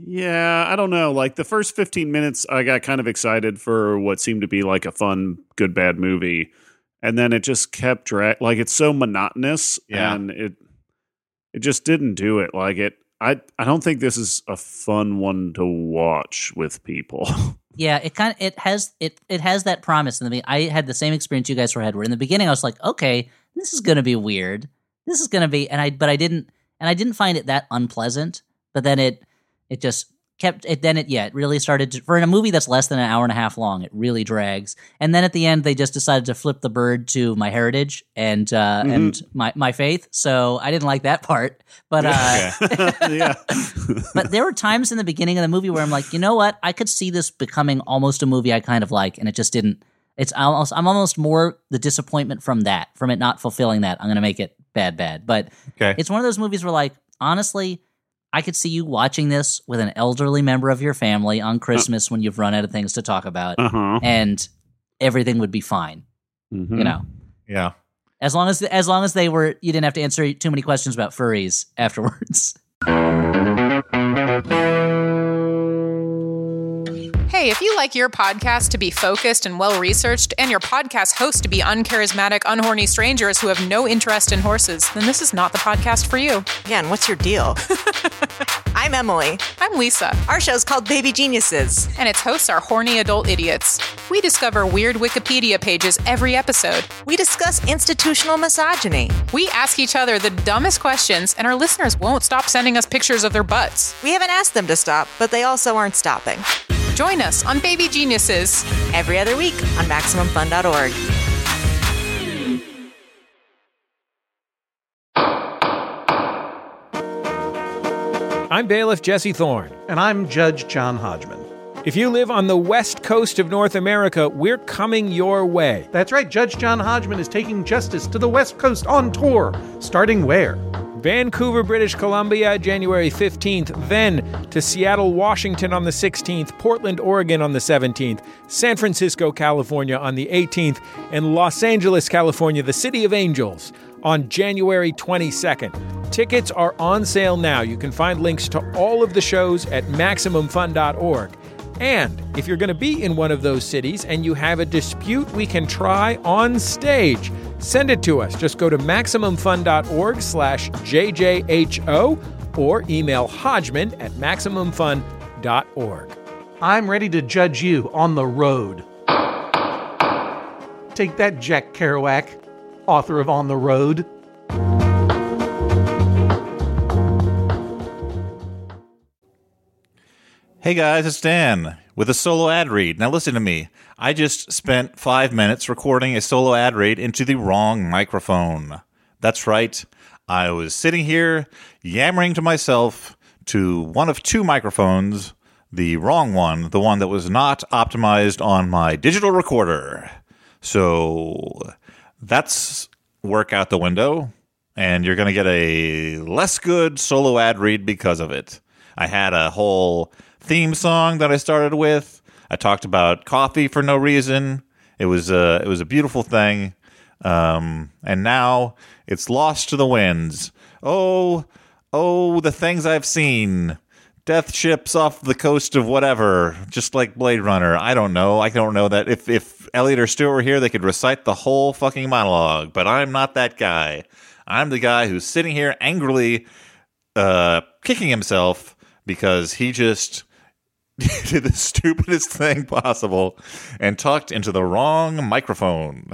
S2: yeah, I don't know. Like the first 15 minutes I got kind of excited for what seemed to be like a fun good bad movie. And then it just kept drag like it's so monotonous
S1: Yeah.
S2: and it it just didn't do it. Like it I I don't think this is a fun one to watch with people.
S3: Yeah, it kind of it has it it has that promise in the beginning. I had the same experience you guys were had where in the beginning I was like, okay, this is gonna be weird. This is gonna be and I but I didn't and I didn't find it that unpleasant. But then it it just kept it then it yeah, it really started to for a movie that's less than an hour and a half long, it really drags. And then at the end they just decided to flip the bird to my heritage and uh
S2: Mhm.
S3: and my my faith. So I didn't like that part. But uh
S2: yeah.
S3: but there were times in the beginning of the movie where I'm like, you know what? I could see this becoming almost a movie I kind of like, and it just didn't. It's almost I'm almost more the disappointment from that, from it not fulfilling that. I'm gonna make it bad, bad. But
S1: Okay.
S3: it's one of those movies where, like, honestly, I could see you watching this with an elderly member of your family on Christmas when you've run out of things to talk about,
S2: uh-huh.
S3: and everything would be fine.
S2: Mhm.
S3: You know,
S1: yeah.
S3: as long as as long as they were, you didn't have to answer too many questions about furries afterwards.
S4: Hey, if you like your podcast to be focused and well researched, and your podcast host to be uncharismatic, unhorny strangers who have no interest in horses, then this is not the podcast for you.
S5: Yeah, and what's your deal? I'm Emily.
S4: I'm Lisa,
S5: Our show is called Baby Geniuses.
S4: and its hosts are horny adult idiots. We discover weird Wikipedia pages every episode.
S5: We discuss institutional misogyny.
S4: We ask each other the dumbest questions, and our listeners won't stop sending us pictures of their butts.
S5: We haven't asked them to stop, but they also aren't stopping.
S4: Join us on Baby Geniuses.
S5: Every other week on MaximumFun.org.
S6: I'm bailiff Jesse Thorne.
S7: And I'm Judge John Hodgman.
S6: If you live on the west coast of North America, we're coming your way.
S7: That's right, Judge John Hodgman is taking justice to the West Coast on tour. Starting where?
S6: Vancouver, British Columbia, January 15th, then to Seattle, Washington on the 16th, Portland, Oregon on the 17th, San Francisco, California on the 18th, and Los Angeles, California, the City of Angels on January 22nd. Tickets are on sale now. You can find links to all of the shows at MaximumFun.org. And if you're going to be in one of those cities and you have a dispute we can try on stage, send it to us. Just go to MaximumFun.org slash JJHO or email Hodgman at MaximumFun.org.
S7: I'm ready to judge you on the road. Take that, Jack Kerouac, author of On the Road.
S1: Hey guys, it's Dan with a solo ad read. Now listen to me. I just spent five minutes recording a solo ad read into the wrong microphone. That's right. I was sitting here yammering to myself to one of two microphones, the wrong one, the one that was not optimized on my digital recorder. So that's work out the window, and you're going to get a less good solo ad read because of it. I had a whole theme song that I started with. I talked about coffee for no reason. It was a it was a beautiful thing, um, and now it's lost to the winds. Oh, oh, the things I've seen. Death ships off the coast of whatever, just like Blade Runner. I don't know. I don't know that if if Elliott or Stuart were here, they could recite the whole fucking monologue. But I'm not that guy. I'm the guy who's sitting here angrily uh, kicking himself because he just did the stupidest thing possible and talked into the wrong microphone.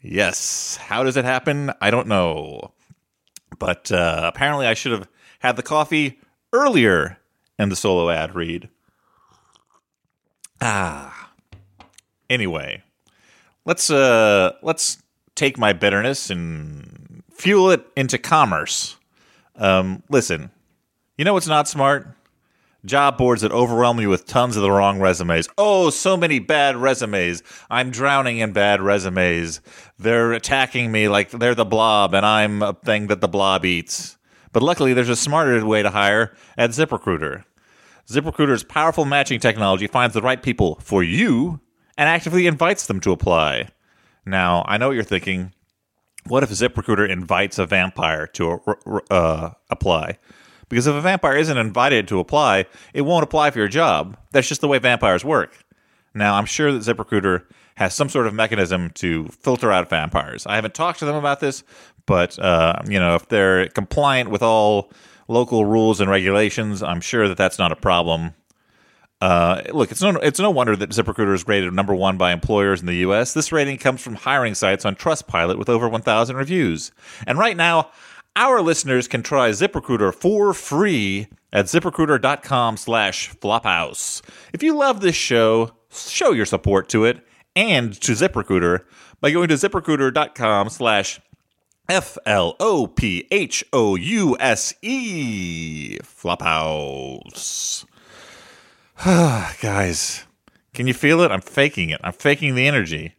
S1: Yes. How does it happen? I don't know. But uh, apparently, I should have had the coffee earlier in the solo ad read. Ah. Anyway, let's uh let's take my bitterness and fuel it into commerce. Um, listen, you know what's not smart? Job boards that overwhelm you with tons of the wrong resumes. Oh, so many bad resumes. I'm drowning in bad resumes. They're attacking me like they're the blob and I'm a thing that the blob eats. But luckily, there's a smarter way to hire at ZipRecruiter. ZipRecruiter's powerful matching technology finds the right people for you and actively invites them to apply. Now, I know what you're thinking. What if ZipRecruiter invites a vampire to uh, apply? Because if a vampire isn't invited to apply, it won't apply for your job. That's just the way vampires work. Now, I'm sure that ZipRecruiter has some sort of mechanism to filter out vampires. I haven't talked to them about this, but uh, you know, if they're compliant with all local rules and regulations, I'm sure that that's not a problem. Uh, look, it's no it's no wonder that ZipRecruiter is rated number one by employers in the U.S. This rating comes from hiring sites on Trustpilot with over 1,000 reviews. And right now, our listeners can try ZipRecruiter for free at ZipRecruiter.com slash Flophouse. If you love this show, show your support to it and to ZipRecruiter by going to ZipRecruiter.com slash F L O P H O U S E Flophouse. Guys, can you feel it? I'm faking it. I'm faking the energy.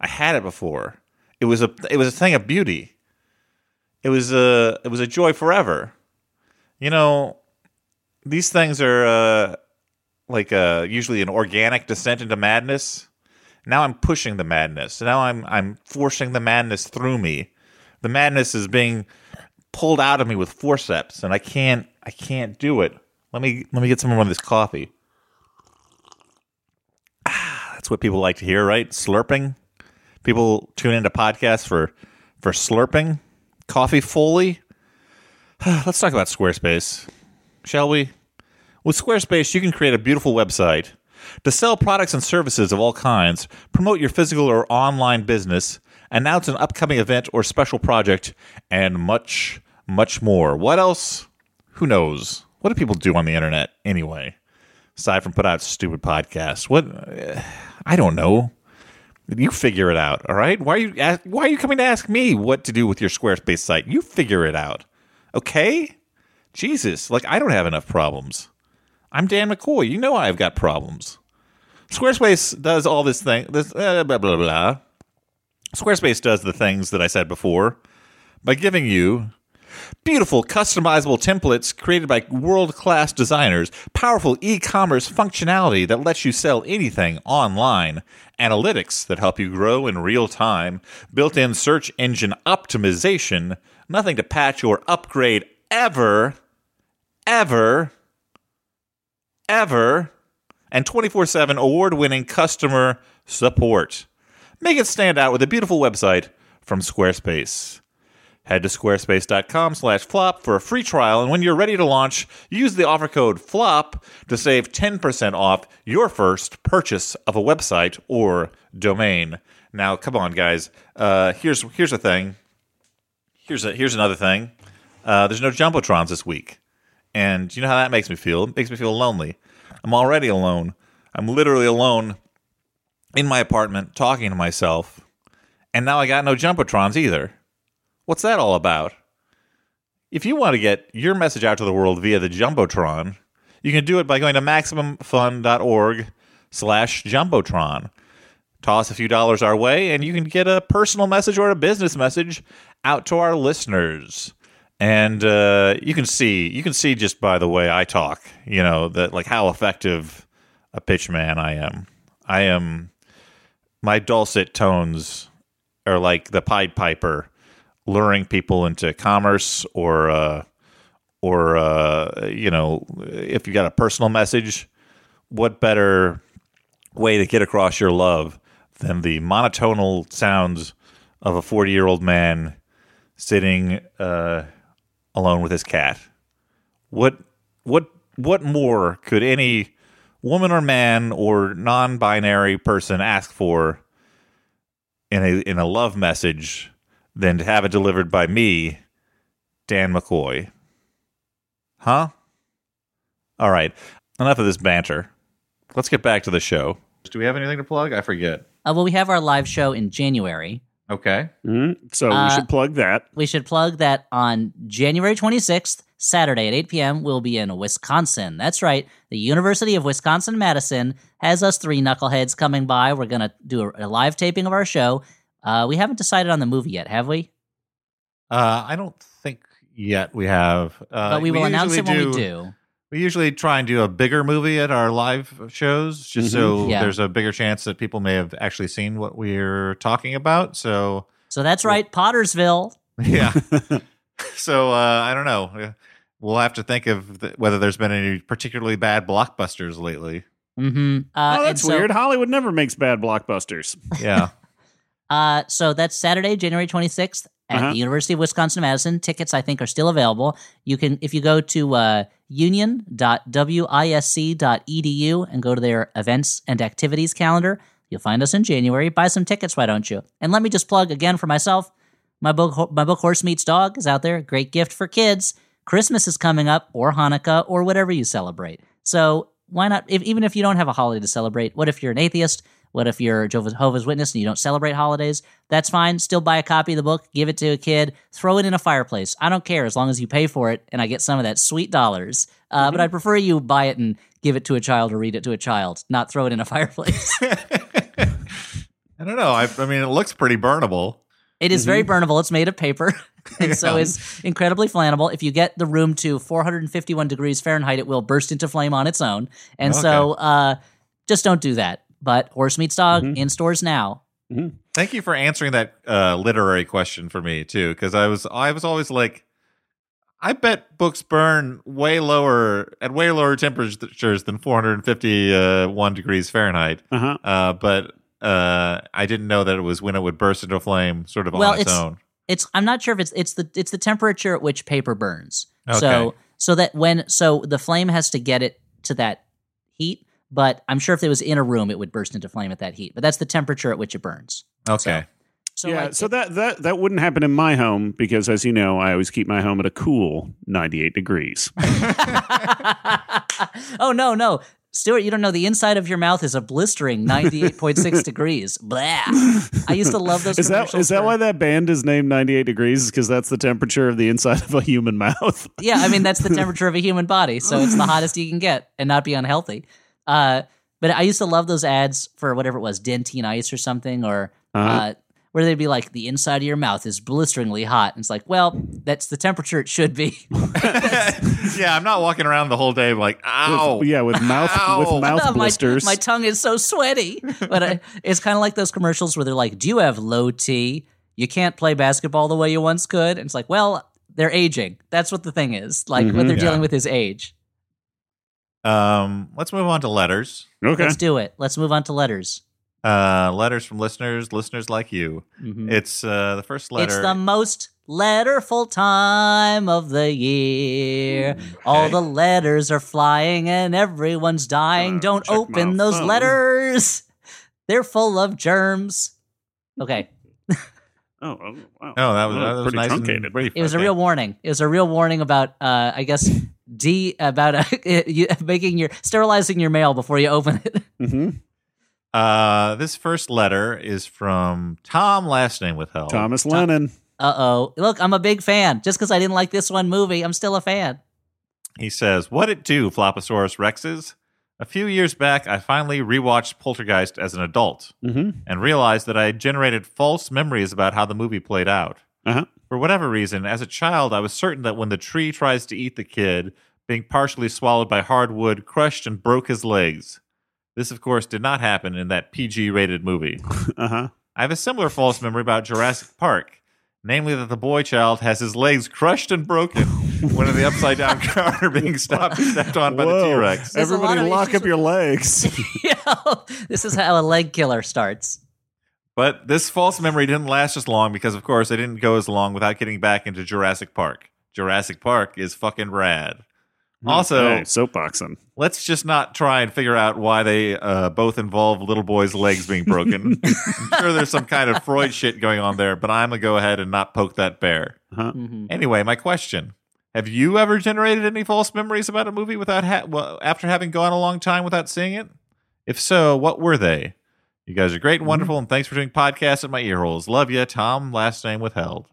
S1: I had it before. It was a it was a thing of beauty. It was a it was a joy forever. You know, these things are uh, like uh, usually an organic descent into madness. Now I'm pushing the madness. Now I'm I'm forcing the madness through me. The madness is being pulled out of me with forceps, and I can't I can't do it. Let me let me get some more of this coffee. Ah, that's what people like to hear, right? Slurping. People tune into podcasts for for slurping. Coffee Foley. Let's talk about Squarespace, shall we? With Squarespace, you can create a beautiful website to sell products and services of all kinds, promote your physical or online business, announce an upcoming event or special project, and much, much more. What else? Who knows? What do people do on the internet anyway? Aside from put out stupid podcasts, what? I don't know. You figure it out, all right? Why are you ask, why are you coming to ask me what to do with your Squarespace site? You figure it out, okay? Jesus, like I don't have enough problems. I'm Dan McCoy. You know I've got problems. Squarespace does all this thing. This uh, blah blah blah. Squarespace does the things that I said before by giving you beautiful customizable templates created by world-class designers, powerful e-commerce functionality that lets you sell anything online, analytics that help you grow in real time, built-in search engine optimization, nothing to patch or upgrade ever ever ever. And 24/7 award-winning customer support. Make it stand out with a beautiful website from Squarespace. Head to squarespace.com slash flop for a free trial, and when you're ready to launch, use the offer code FLOP to save 10% off your first purchase of a website or domain. Now, come on, guys. Uh, here's here's a thing. Here's a here's another thing. Uh, there's no jumbotrons this week, and you know how that makes me feel. It makes me feel lonely. I'm already alone. I'm literally alone in my apartment talking to myself, and now I got no jumbotrons either. What's that all about? If you want to get your message out to the world via the Jumbotron, you can do it by going to MaximumFun.org slash Jumbotron. Toss a few dollars our way, and you can get a personal message or a business message out to our listeners. And uh, you can see, you can see just by the way I talk, you know, that like how effective a pitch man I am. I am, my dulcet tones are like the Pied Piper luring people into commerce or uh, or uh, you know if you got a personal message what better way to get across your love than the monotonal sounds of a 40 year old man sitting uh, alone with his cat? What what what more could any woman or man or non-binary person ask for in a in a love message than to have it delivered by me, Dan McCoy. Huh? All right. Enough of this banter. Let's get back to the show. Do we have anything to plug? I forget.
S3: Uh, well, we have our live show in January
S1: Okay.
S2: Mhm. So
S3: Uh,
S2: we should plug that.
S3: We should plug that on January 26th, Saturday at 8 p.m., we'll be in Wisconsin. That's right. The University of Wisconsin Madison has us three knuckleheads coming by. We're going to do a, a live taping of our show. Uh, we haven't decided on the movie yet, have we?
S1: Uh, I don't think yet we have. Uh,
S3: but we will announce it
S1: usually
S3: when we do.
S1: We usually try and do a bigger movie at our live shows, just so
S3: Yeah.
S1: there's a bigger chance that people may have actually seen what we're talking about. So,
S3: So that's right, Pottersville.
S1: yeah. so uh, I don't know. We'll have to think of th- whether there's been any particularly bad blockbusters lately.
S3: Mm-hmm. Uh,
S2: oh, that's
S3: so-
S2: weird. Hollywood never makes bad blockbusters.
S1: Yeah.
S3: Uh, so that's Saturday, January 26th at
S2: Uh-huh.
S3: the University of Wisconsin Madison. Tickets, I think, are still available. You can, if you go to uh, union.wisc.edu and go to their events and activities calendar, you'll find us in January. Buy some tickets, why don't you? And let me just plug again for myself. My book, my book, Horse Meets Dog, is out there. Great gift for kids. Christmas is coming up, or Hanukkah, or whatever you celebrate. So why not? If, even if you don't have a holiday to celebrate, what if you're an atheist? What if you're a Jehovah's Witness and you don't celebrate holidays? That's fine. Still buy a copy of the book, give it to a kid, throw it in a fireplace. I don't care as long as you pay for it and I get some of that sweet dollars. Uh, But I'd prefer you buy it and give it to a child or read it to a child, not throw it in a fireplace.
S1: I don't know. I, I mean, it looks pretty burnable.
S3: It is very burnable. It's made of paper. And so
S1: Yeah.
S3: is incredibly flammable. If you get the room to 451 degrees Fahrenheit, it will burst into flame on its own. And so uh, just don't do that. But Horse Meets Dog in stores now.
S1: Thank you for answering that uh, literary question for me too, because I was I was always like, I bet books burn way lower at way lower temperatures than 451 degrees Fahrenheit.
S2: Uh-huh.
S1: Uh, but uh, I didn't know that it was when it would burst into flame, sort of
S3: Well,
S1: on its,
S3: it's-
S1: own.
S3: It's I'm not sure if it's it's the it's the temperature at which paper burns.
S1: Okay.
S3: So so that when so the flame has to get it to that heat, but I'm sure if it was in a room it would burst into flame at that heat. But that's the temperature at which it burns.
S1: Okay.
S3: So
S2: yeah,
S3: like,
S2: so that, that that wouldn't happen in my home because, as you know, I always keep my home at a cool 98 degrees.
S3: oh no, no. Stuart, you don't know the inside of your mouth is a blistering 98.6 degrees. Blah. I used to love those
S2: Is that
S3: commercials
S2: is that
S3: for-
S2: why that band is named 98 degrees? Because that's the temperature of the inside of a human mouth.
S3: Yeah, I mean that's the temperature of a human body, so it's the hottest you can get and not be unhealthy. Uh, but I used to love those ads for whatever it was, Dentyne Ice or something, or
S2: Uh-huh.
S3: uh, where they'd be like, "The inside of your mouth is blisteringly hot." And it's like, well, that's the temperature it should be.
S1: yeah, I'm not walking around the whole day like, ow.
S2: With- yeah, with mouth
S1: Ow.
S2: with mouth
S3: my,
S2: blisters.
S3: my tongue is so sweaty. But I, it's kind of like those commercials where they're like, "Do you have low T? You can't play basketball the way you once could." And it's like, well, they're aging. That's what the thing is. Like what they're
S1: Yeah.
S3: dealing with is age.
S1: Um, let's move on to letters.
S2: okay.
S3: Let's do it. Let's move on to letters.
S1: Uh, letters from listeners, listeners like you.
S3: Mhm.
S1: It's uh, the first letter.
S3: It's the most letterful time of the year. All the letters are flying and everyone's dying.
S2: Uh,
S3: Don't open those
S2: phone.
S3: letters. They're full of germs. Okay.
S2: Oh, oh, wow.
S1: Oh, that was,
S2: Oh,
S1: that was
S2: pretty
S1: nice
S2: truncated.
S1: and brief.
S3: It was a real warning. It was a real warning about, uh, I guess, D about uh, you making your sterilizing your mail before you open it.
S2: hmm
S1: Uh, this first letter is from Tom, last name withheld.
S2: Thomas Lennon.
S3: Uh oh. Look, I'm a big fan. Just because I didn't like this one movie, I'm still a fan.
S1: He says, What it do, Floposaurus rexes? A few years back, I finally rewatched Poltergeist as an adult
S2: Mm-hmm.
S1: and realized that I had generated false memories about how the movie played out.
S2: Uh-huh.
S1: For whatever reason, as a child, I was certain that when the tree tries to eat the kid, being partially swallowed by hardwood, crushed and broke his legs. This, of course, did not happen in that PG rated movie.
S2: Uh-huh.
S1: I have a similar false memory about Jurassic Park, namely that the boy child has his legs crushed and broken when in the upside down car being stopped and stepped on by the T Rex.
S3: There's a lot
S2: Everybody lock
S3: issues
S2: up your legs.
S3: yeah. This is how a leg killer starts.
S1: But this false memory didn't last as long because, of course, I didn't go as long without getting back into Jurassic Park. Jurassic Park is fucking rad. Also,
S2: Okay, soapboxing.
S1: let's just not try and figure out why they uh, both involve little boys' legs being broken. I'm sure there's some kind of Freud shit going on there, but I'm going to go ahead and not poke that bear.
S3: Mhm.
S1: Anyway, my question. Have you ever generated any false memories about a movie without ha- well, after having gone a long time without seeing it? If so, what were they? You guys are great and wonderful, and thanks for doing podcasts at my ear holes. Love you, Tom. Last name withheld.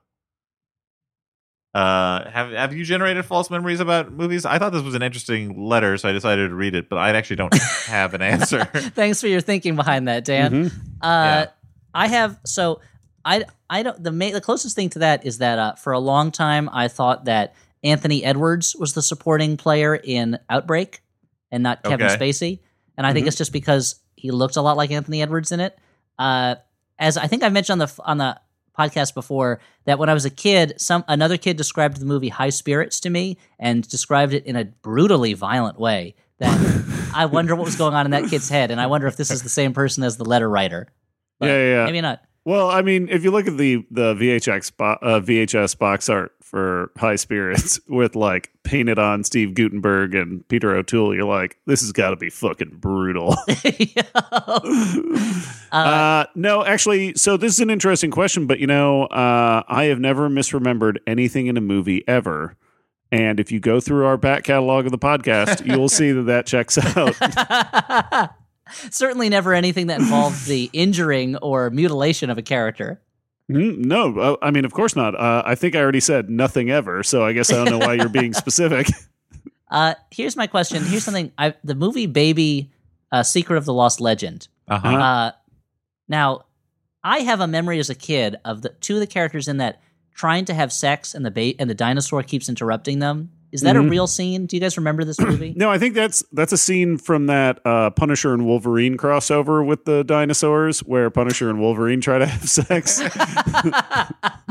S1: Uh, have have you generated false memories about movies? I thought this was an interesting letter, so I decided to read it, but I actually don't have an answer.
S3: Thanks for your thinking behind that, Dan.
S2: Mhm.
S3: Uh,
S1: Yeah.
S3: I have so I I don't the ma- the closest thing to that is that uh, for a long time I thought that Anthony Edwards was the supporting player in Outbreak and not Kevin
S1: Okay.
S3: Spacey, and I think it's just because he looked a lot like Anthony Edwards in it. Uh, as I think I mentioned on the on the podcast before that when I was a kid, some another kid described the movie High Spirits to me and described it in a brutally violent way. That I wonder what was going on in that kid's head, and I wonder if this is the same person as the letter writer. But
S2: Yeah, yeah.
S3: Maybe not.
S2: Well, I mean, if you look at the the VHX bo- uh, VHS box art for High Spirits with like painted on Steve Guttenberg and Peter O'Toole, you're like, this has got to be fucking brutal. uh, no, actually, so this is an interesting question, but you know, uh, I have never misremembered anything in a movie ever. And if you go through our back catalog of the podcast, you will see that that checks out.
S3: Certainly never anything that involved the injuring or mutilation of a character.
S2: Mm, No, uh, I mean, of course not. Uh, I think I already said nothing ever, so I guess I don't know why you're being specific.
S3: Uh, here's my question. Here's something. I, the movie Baby, uh, Secret of the Lost Legend.
S1: Uh-huh.
S3: Uh, now, I have a memory as a kid of the two of the characters in that trying to have sex, and the ba- and the dinosaur keeps interrupting them. Is that a real scene? Do you guys remember this movie?
S2: no, I think that's that's a scene from that uh, Punisher and Wolverine crossover with the dinosaurs, where Punisher and Wolverine try to have sex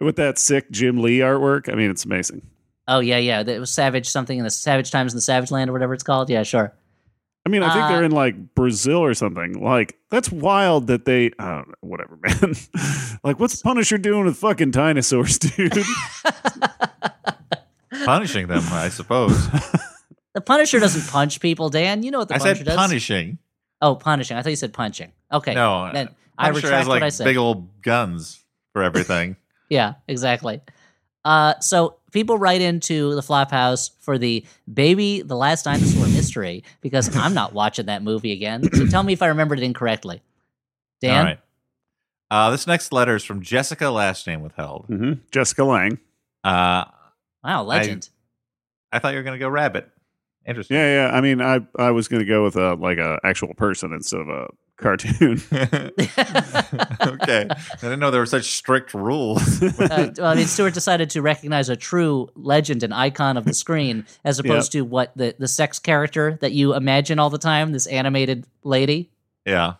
S2: with that sick Jim Lee artwork. I mean, it's amazing.
S3: oh yeah, yeah. It was Savage something in the Savage Times in the Savage Land or whatever it's called. Yeah, sure.
S2: I mean, I think
S3: Uh,
S2: they're in like Brazil or something. Like that's wild that they. I don't know, whatever, man. like, what's Punisher doing with fucking dinosaurs, dude?
S1: Punishing them, I suppose.
S3: The Punisher doesn't punch people, Dan. You know what the
S1: I
S3: Punisher
S1: said
S3: does?
S1: punishing.
S3: Oh, punishing. I thought you said punching. Okay.
S1: No,
S3: Then I
S1: Punisher
S3: retract
S1: has like
S3: what I said.
S1: big old guns for everything.
S3: Yeah, exactly. Uh, so people write into the Flophouse for the baby, the last dinosaur mystery because I'm not watching that movie again. So tell me if I remembered it incorrectly. Dan,
S1: All right. Uh, this next letter is from Jessica, last name withheld.
S2: hmm Jessica Lange.
S1: Uh,
S3: wow, legend.
S1: I thought you were going to go rabbit. Interesting.
S2: Yeah, yeah. I mean, I I was going to go with a like a actual person instead of a cartoon.
S1: okay. I didn't know there were such strict rules.
S3: uh, well, I mean, Stuart decided to recognize a true legend and icon of the screen as opposed to what the, the sex character that you imagine all the time, this animated lady.
S1: yeah.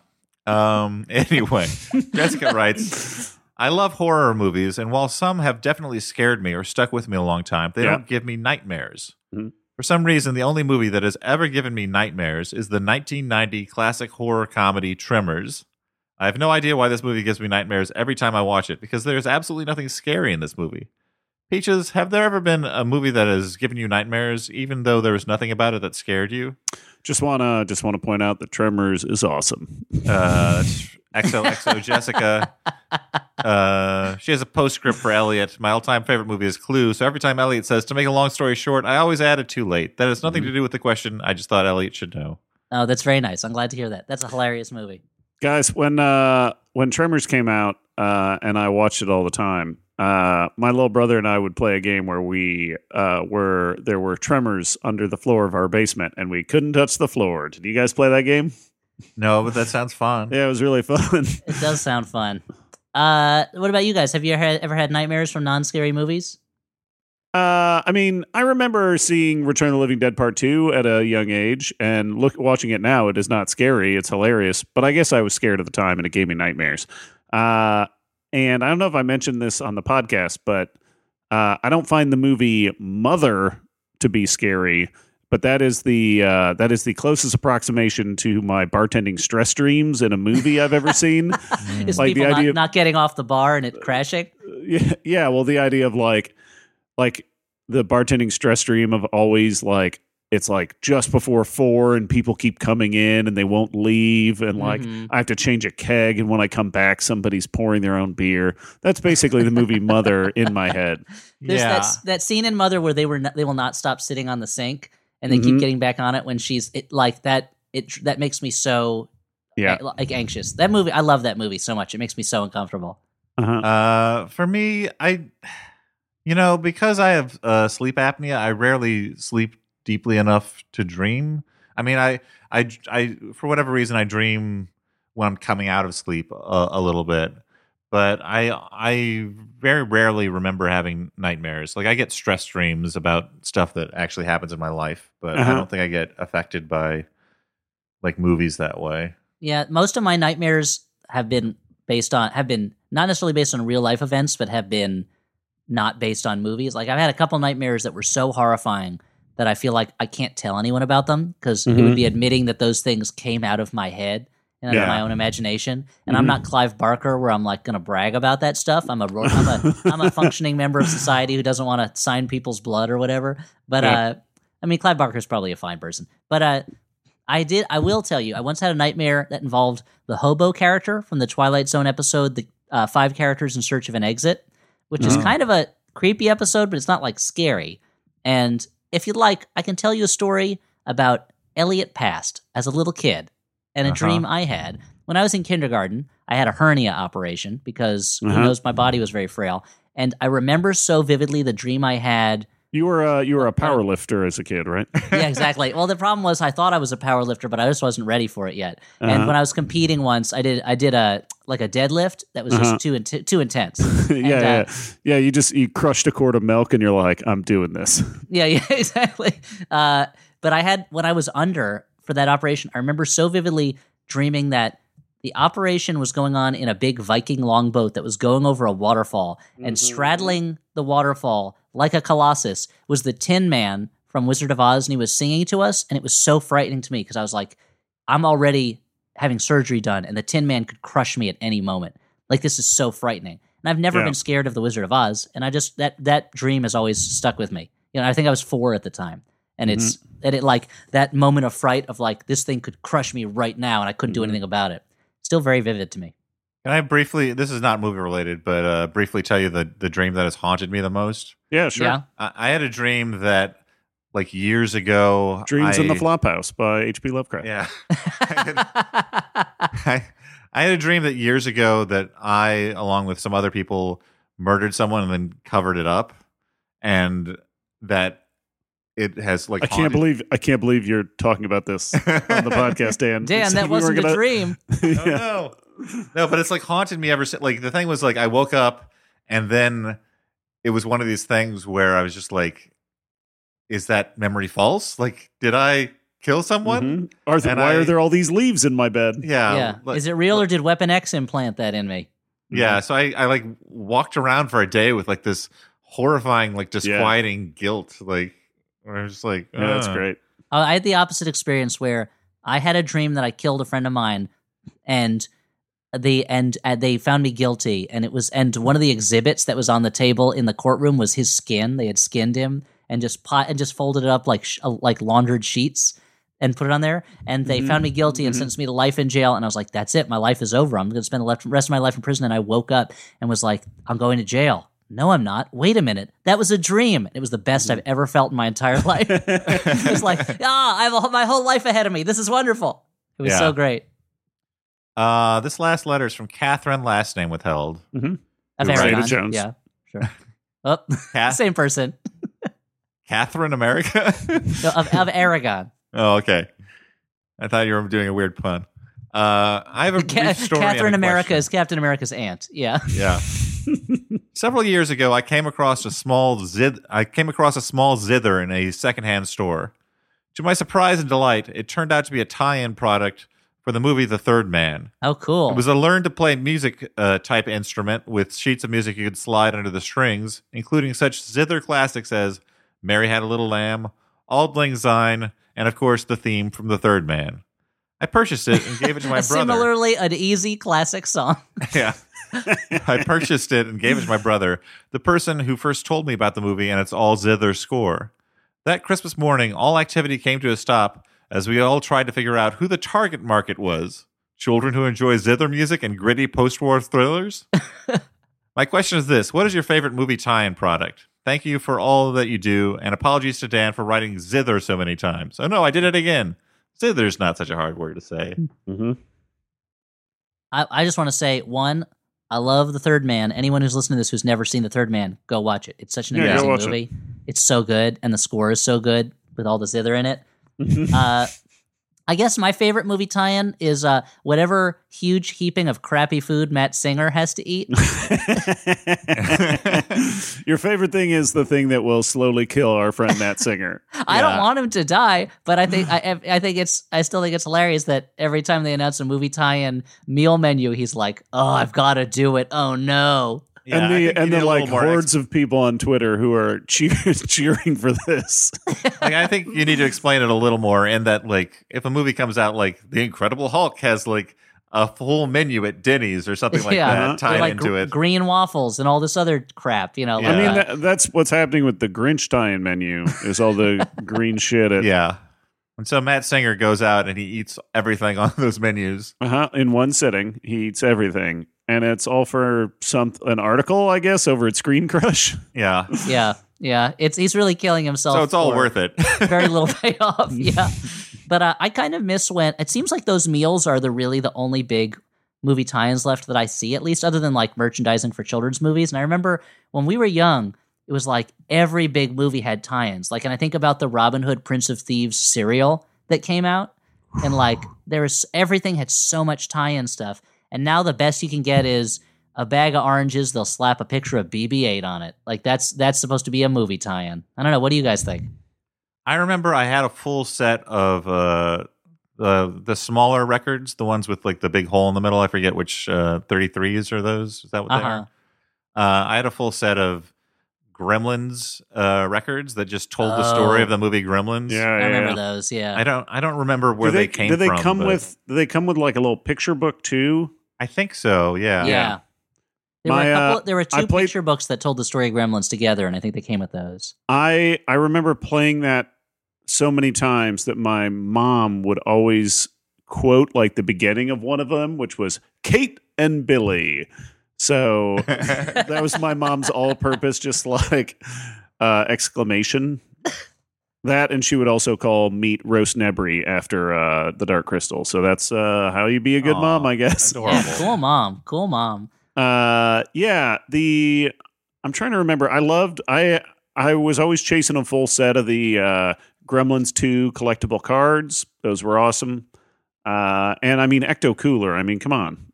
S1: Um. Anyway, Jessica writes. I love horror movies, and while some have definitely scared me or stuck with me a long time, they
S2: Yeah.
S1: don't give me nightmares.
S2: Mhm.
S1: For some reason, the only movie that has ever given me nightmares is the 1990 classic horror comedy Tremors. I have no idea why this movie gives me nightmares every time I watch it because there's absolutely nothing scary in this movie. Peaches, have there ever been a movie that has given you nightmares even though there was nothing about it that scared you?
S2: Just wanna just wanna point out that Tremors is awesome.
S1: Uh, XOXO Jessica. Uh, she has a postscript for Elliott. My all-time favorite movie is Clue. So every time Elliott says to make a long story short, I always add it too late. That has nothing to do with the question. I just thought Elliott should know.
S3: Oh, that's very nice. I'm glad to hear that. That's a hilarious movie.
S2: Guys, when uh when Tremors came out, uh, and I watched it all the time, uh, my little brother and I would play a game where we uh were there were tremors under the floor of our basement and we couldn't touch the floor. Did you guys play that game?
S1: No, but that sounds fun.
S2: Yeah, it was really fun.
S3: It does sound fun. Uh, what about you guys? Have you ever had, ever had nightmares from non-scary movies?
S2: Uh, I mean, I remember seeing Return of the Living Dead Part Two at a young age, and look, watching it now, it is not scary. It's hilarious, but I guess I was scared at the time, and it gave me nightmares. Uh, and I don't know if I mentioned this on the podcast, but uh, I don't find the movie Mother to be scary, but that is the uh, that is the closest approximation to my bartending stress dreams in a movie I've ever seen.
S3: Is
S2: Like the
S3: people not,
S2: idea of-
S3: not getting off the bar and it crashing?
S2: yeah, yeah. Well, the idea of like, like the bartending stress dream of always like it's like just before four and people keep coming in and they won't leave and like
S3: Mhm.
S2: I have to change a keg and when I come back somebody's pouring their own beer. That's basically the movie Mother in my head.
S3: There's
S1: yeah.
S3: that that scene in Mother where they were not, they will not stop sitting on the sink and they
S2: Mhm.
S3: keep getting back on it when she's it like that. It that makes me so
S2: Yeah.
S3: like anxious. That movie, I love that movie so much. It makes me so uncomfortable.
S2: Uh-huh.
S1: Uh, for me, I, you know, because I have uh, sleep apnea, I rarely sleep deeply enough to dream. I mean, I, I, I, for whatever reason, I dream when I'm coming out of sleep a, a little bit, but I, I very rarely remember having nightmares. Like I get stress dreams about stuff that actually happens in my life, but I
S2: Uh-huh.
S1: don't think I get affected by like movies that way.
S3: Yeah, most of my nightmares have been based on have been not necessarily based on real life events, but have been not based on movies. Like I've had a couple nightmares that were so horrifying that I feel like I can't tell anyone about them because it would be admitting that those things came out of my head and out of
S2: Yeah.
S3: my own imagination. And I'm not Clive Barker, where I'm like going to brag about that stuff. I'm a I'm a I'm a functioning member of society who doesn't want to sign people's blood or whatever. But
S2: Yeah.
S3: uh, I mean, Clive Barker's probably a fine person. But uh, I did. I will tell you. I once had a nightmare that involved the hobo character from the Twilight Zone episode, "The uh, Five Characters in Search of an Exit," which is kind of a creepy episode, but it's not like scary. And if you'd like, I can tell you a story about Elliott Past as a little kid and a
S1: Uh-huh.
S3: dream I had when I was in kindergarten. I had a hernia operation because
S2: Uh-huh.
S3: who knows, my body was very frail. And I remember so vividly the dream I had
S2: You were uh, you were a power lifter as a kid, right?
S3: yeah, exactly. Well, the problem was I thought I was a power lifter, but I just wasn't ready for it yet. And
S2: Uh-huh.
S3: when I was competing once, I did I did a like a deadlift that was
S2: Uh-huh.
S3: just too int- too intense.
S2: yeah,
S3: And,
S2: yeah,
S3: uh,
S2: yeah. You just you crushed a quart of milk, and you're like, I'm doing this.
S3: Yeah, yeah, exactly. Uh, but I had when I was under for that operation, I remember so vividly dreaming that the operation was going on in a big Viking longboat that was going over a waterfall, and straddling the waterfall like a colossus was the Tin Man from Wizard of Oz, and he was singing to us, and it was so frightening to me because I was like, I'm already having surgery done, and the Tin Man could crush me at any moment. Like this is so frightening. And I've never
S2: Yeah.
S3: been scared of the Wizard of Oz, and I just that that dream has always stuck with me. You know, I think I was four at the time, and it's mm-hmm. and it like that moment of fright of like this thing could crush me right now, and I couldn't do mm-hmm. anything about it. Still very vivid to me.
S1: Can I briefly? This is not movie related, but uh, briefly tell you the the dream that has haunted me the most.
S2: Yeah, sure.
S3: Yeah,
S1: I, I had a dream that, like years ago,
S2: Dreams in
S1: I-
S2: the Flophouse by H.P. Lovecraft.
S1: Yeah, I, I had a dream that years ago that I, along with some other people, murdered someone and then covered it up, and that it has like
S2: I can't believe I can't believe you're talking about this on the podcast, Dan.
S3: Dan, that
S2: we
S3: wasn't
S2: were
S3: a
S2: gonna-
S3: dream.
S1: Oh, no, no, but it's like haunted me ever since. Like the thing was, like I woke up and then it was one of these things where I was just like, "Is that memory false? Like, did I kill someone?"
S2: Mhm. Arthur,
S1: And
S2: why
S1: I-
S2: are there all these leaves in my bed?
S1: Yeah,
S3: yeah,
S1: like-
S3: is it real or did Weapon X implant that in me?
S1: Yeah, so I, I like walked around for a day with like this horrifying, like disquieting guilt. Like, where I was just like,
S2: Yeah, that's great.
S3: Uh, I had the opposite experience where I had a dream that I killed a friend of mine, and they and uh, they found me guilty, and it was and one of the exhibits that was on the table in the courtroom was his skin. They had skinned him and just pot and just folded it up like sh- uh, like laundered sheets and put it on there. And they found me guilty and sentenced me to life in jail. And I was like, "That's it, my life is over. I'm going to spend the left- rest of my life in prison." And I woke up and was like, "I'm going to jail." No, I'm not. Wait a minute. That was a dream. It was the best I've ever felt in my entire life. it was like, ah, I have a, my whole life ahead of me. This is wonderful. It was
S1: Yeah.
S3: so great.
S1: Uh, this last letter is from Catherine, last name withheld.
S3: Of
S1: Right.
S3: Aragon.
S2: Jones.
S3: Yeah, sure. Oh,
S1: Kath-
S3: same person.
S1: Catherine America.
S3: No, of, of Aragon.
S1: oh, okay. I thought you were doing a weird pun. Uh, I have a
S3: Ca-
S1: brief story. and a
S3: Catherine America
S1: question.
S3: is Captain America's aunt. Yeah.
S1: Yeah. Several years ago, I came across a small zith. I came across a small zither in a secondhand store. To my surprise and delight, it turned out to be a tie-in product for the movie The Third Man.
S3: Oh, cool.
S1: It was a learn-to-play music uh, type instrument with sheets of music you could slide under the strings, including such zither classics as "Mary Had a Little Lamb," "Auld Lang Syne," and of course the theme from The Third Man. I purchased it and gave it to my brother.
S3: Similarly, an easy classic song.
S1: Yeah. I purchased it and gave it to my brother, the person who first told me about the movie and its all zither score. That Christmas morning, all activity came to a stop as we all tried to figure out who the target market was. Children who enjoy zither music and gritty post war thrillers? My question is this What is your favorite movie tie in product? Thank you for all that you do, and apologies to Dan for writing zither so many times. Oh no, I did it again. Zither's not such a hard word to say.
S2: Mhm.
S3: I, I just want to say one. I love the Third Man. Anyone who's listening to this who's never seen the Third Man, go watch it. It's such an
S2: Yeah,
S3: amazing
S2: watch it.
S3: movie. It's so good, and the score is so good with all the zither in it. uh, I guess my favorite movie tie-in is uh, whatever huge heaping of crappy food Matt Singer has to eat.
S2: Your favorite thing is the thing that will slowly kill our friend Matt Singer.
S3: I don't want him to die, but I think I, I think it's I still think it's hilarious that every time they announce a movie tie-in meal menu, he's like, "Oh, I've got to do it. Oh no."
S1: Yeah,
S2: and the
S1: think
S2: and the like
S1: more
S2: hordes of people on Twitter who are cheer- cheering for this.
S1: like I think you need to explain it a little more in that like if a movie comes out like The Incredible Hulk has like a full menu at Denny's or something like
S3: Yeah.
S1: that
S3: Or
S1: tied
S3: like
S1: into
S3: gr-
S1: it.
S3: green waffles and all this other crap, you know.
S1: Yeah.
S2: I mean, that, that's what's happening with the Grinch tie-in menu. Is all the green shit at
S1: yeah. And so Matt Singer goes out and he eats everything on those menus.
S2: uh-huh, in one sitting. He eats everything, and it's all for some an article, I guess, over at ScreenCrush.
S1: Yeah.
S3: yeah, yeah. It's he's really killing himself.
S1: So it's all worth it.
S3: Very little payoff. Yeah, but uh, I kind of miss when it seems like those meals are the really the only big movie tie-ins left that I see, at least other than like merchandising for children's movies. And I remember when we were young, it was like every big movie had tie-ins. Like, and I think about the Robin Hood Prince of Thieves cereal that came out, and like there was everything had so much tie-in stuff. And now the best you can get is a bag of oranges. They'll slap a picture of BB-8 on it. Like that's that's supposed to be a movie tie-in. I don't know. What do you guys think?
S1: I remember I had a full set of uh the the smaller records, the ones with like the big hole in the middle. I forget which uh 33s are those. Is that what they
S3: Uh-huh.
S1: are? Uh I had a full set of Gremlins uh records that just told the story
S3: Oh.
S1: of the movie Gremlins.
S2: Yeah,
S3: I
S2: yeah,
S3: remember
S2: yeah.
S3: those. Yeah.
S1: I don't I don't remember where
S2: do
S1: they, came
S2: do they
S1: from.
S2: come
S1: but
S2: with? Do they come with like a little picture book too?
S1: I think so, yeah.
S3: Yeah. There were,
S2: My,
S3: a couple,
S2: uh,
S3: there were
S2: I
S3: two
S2: played-
S3: picture books that told the story of Gremlins together, and I think they came with those.
S2: I I remember playing that so many times that my mom would always quote like the beginning of one of them, which was Kate and Billy. So that was my mom's all-purpose, just like uh, exclamation. That and she would also call meat roast nebri after uh, the Dark Crystal. So that's uh, how you be a good
S1: Aw,
S2: mom, I guess.
S3: Yeah, cool mom. Cool mom.
S2: Uh, yeah. The I'm trying to remember. I loved. I I was always chasing a full set of the uh, Gremlins two collectible cards. Those were awesome. Uh, and I mean Ecto Cooler. I mean, come on,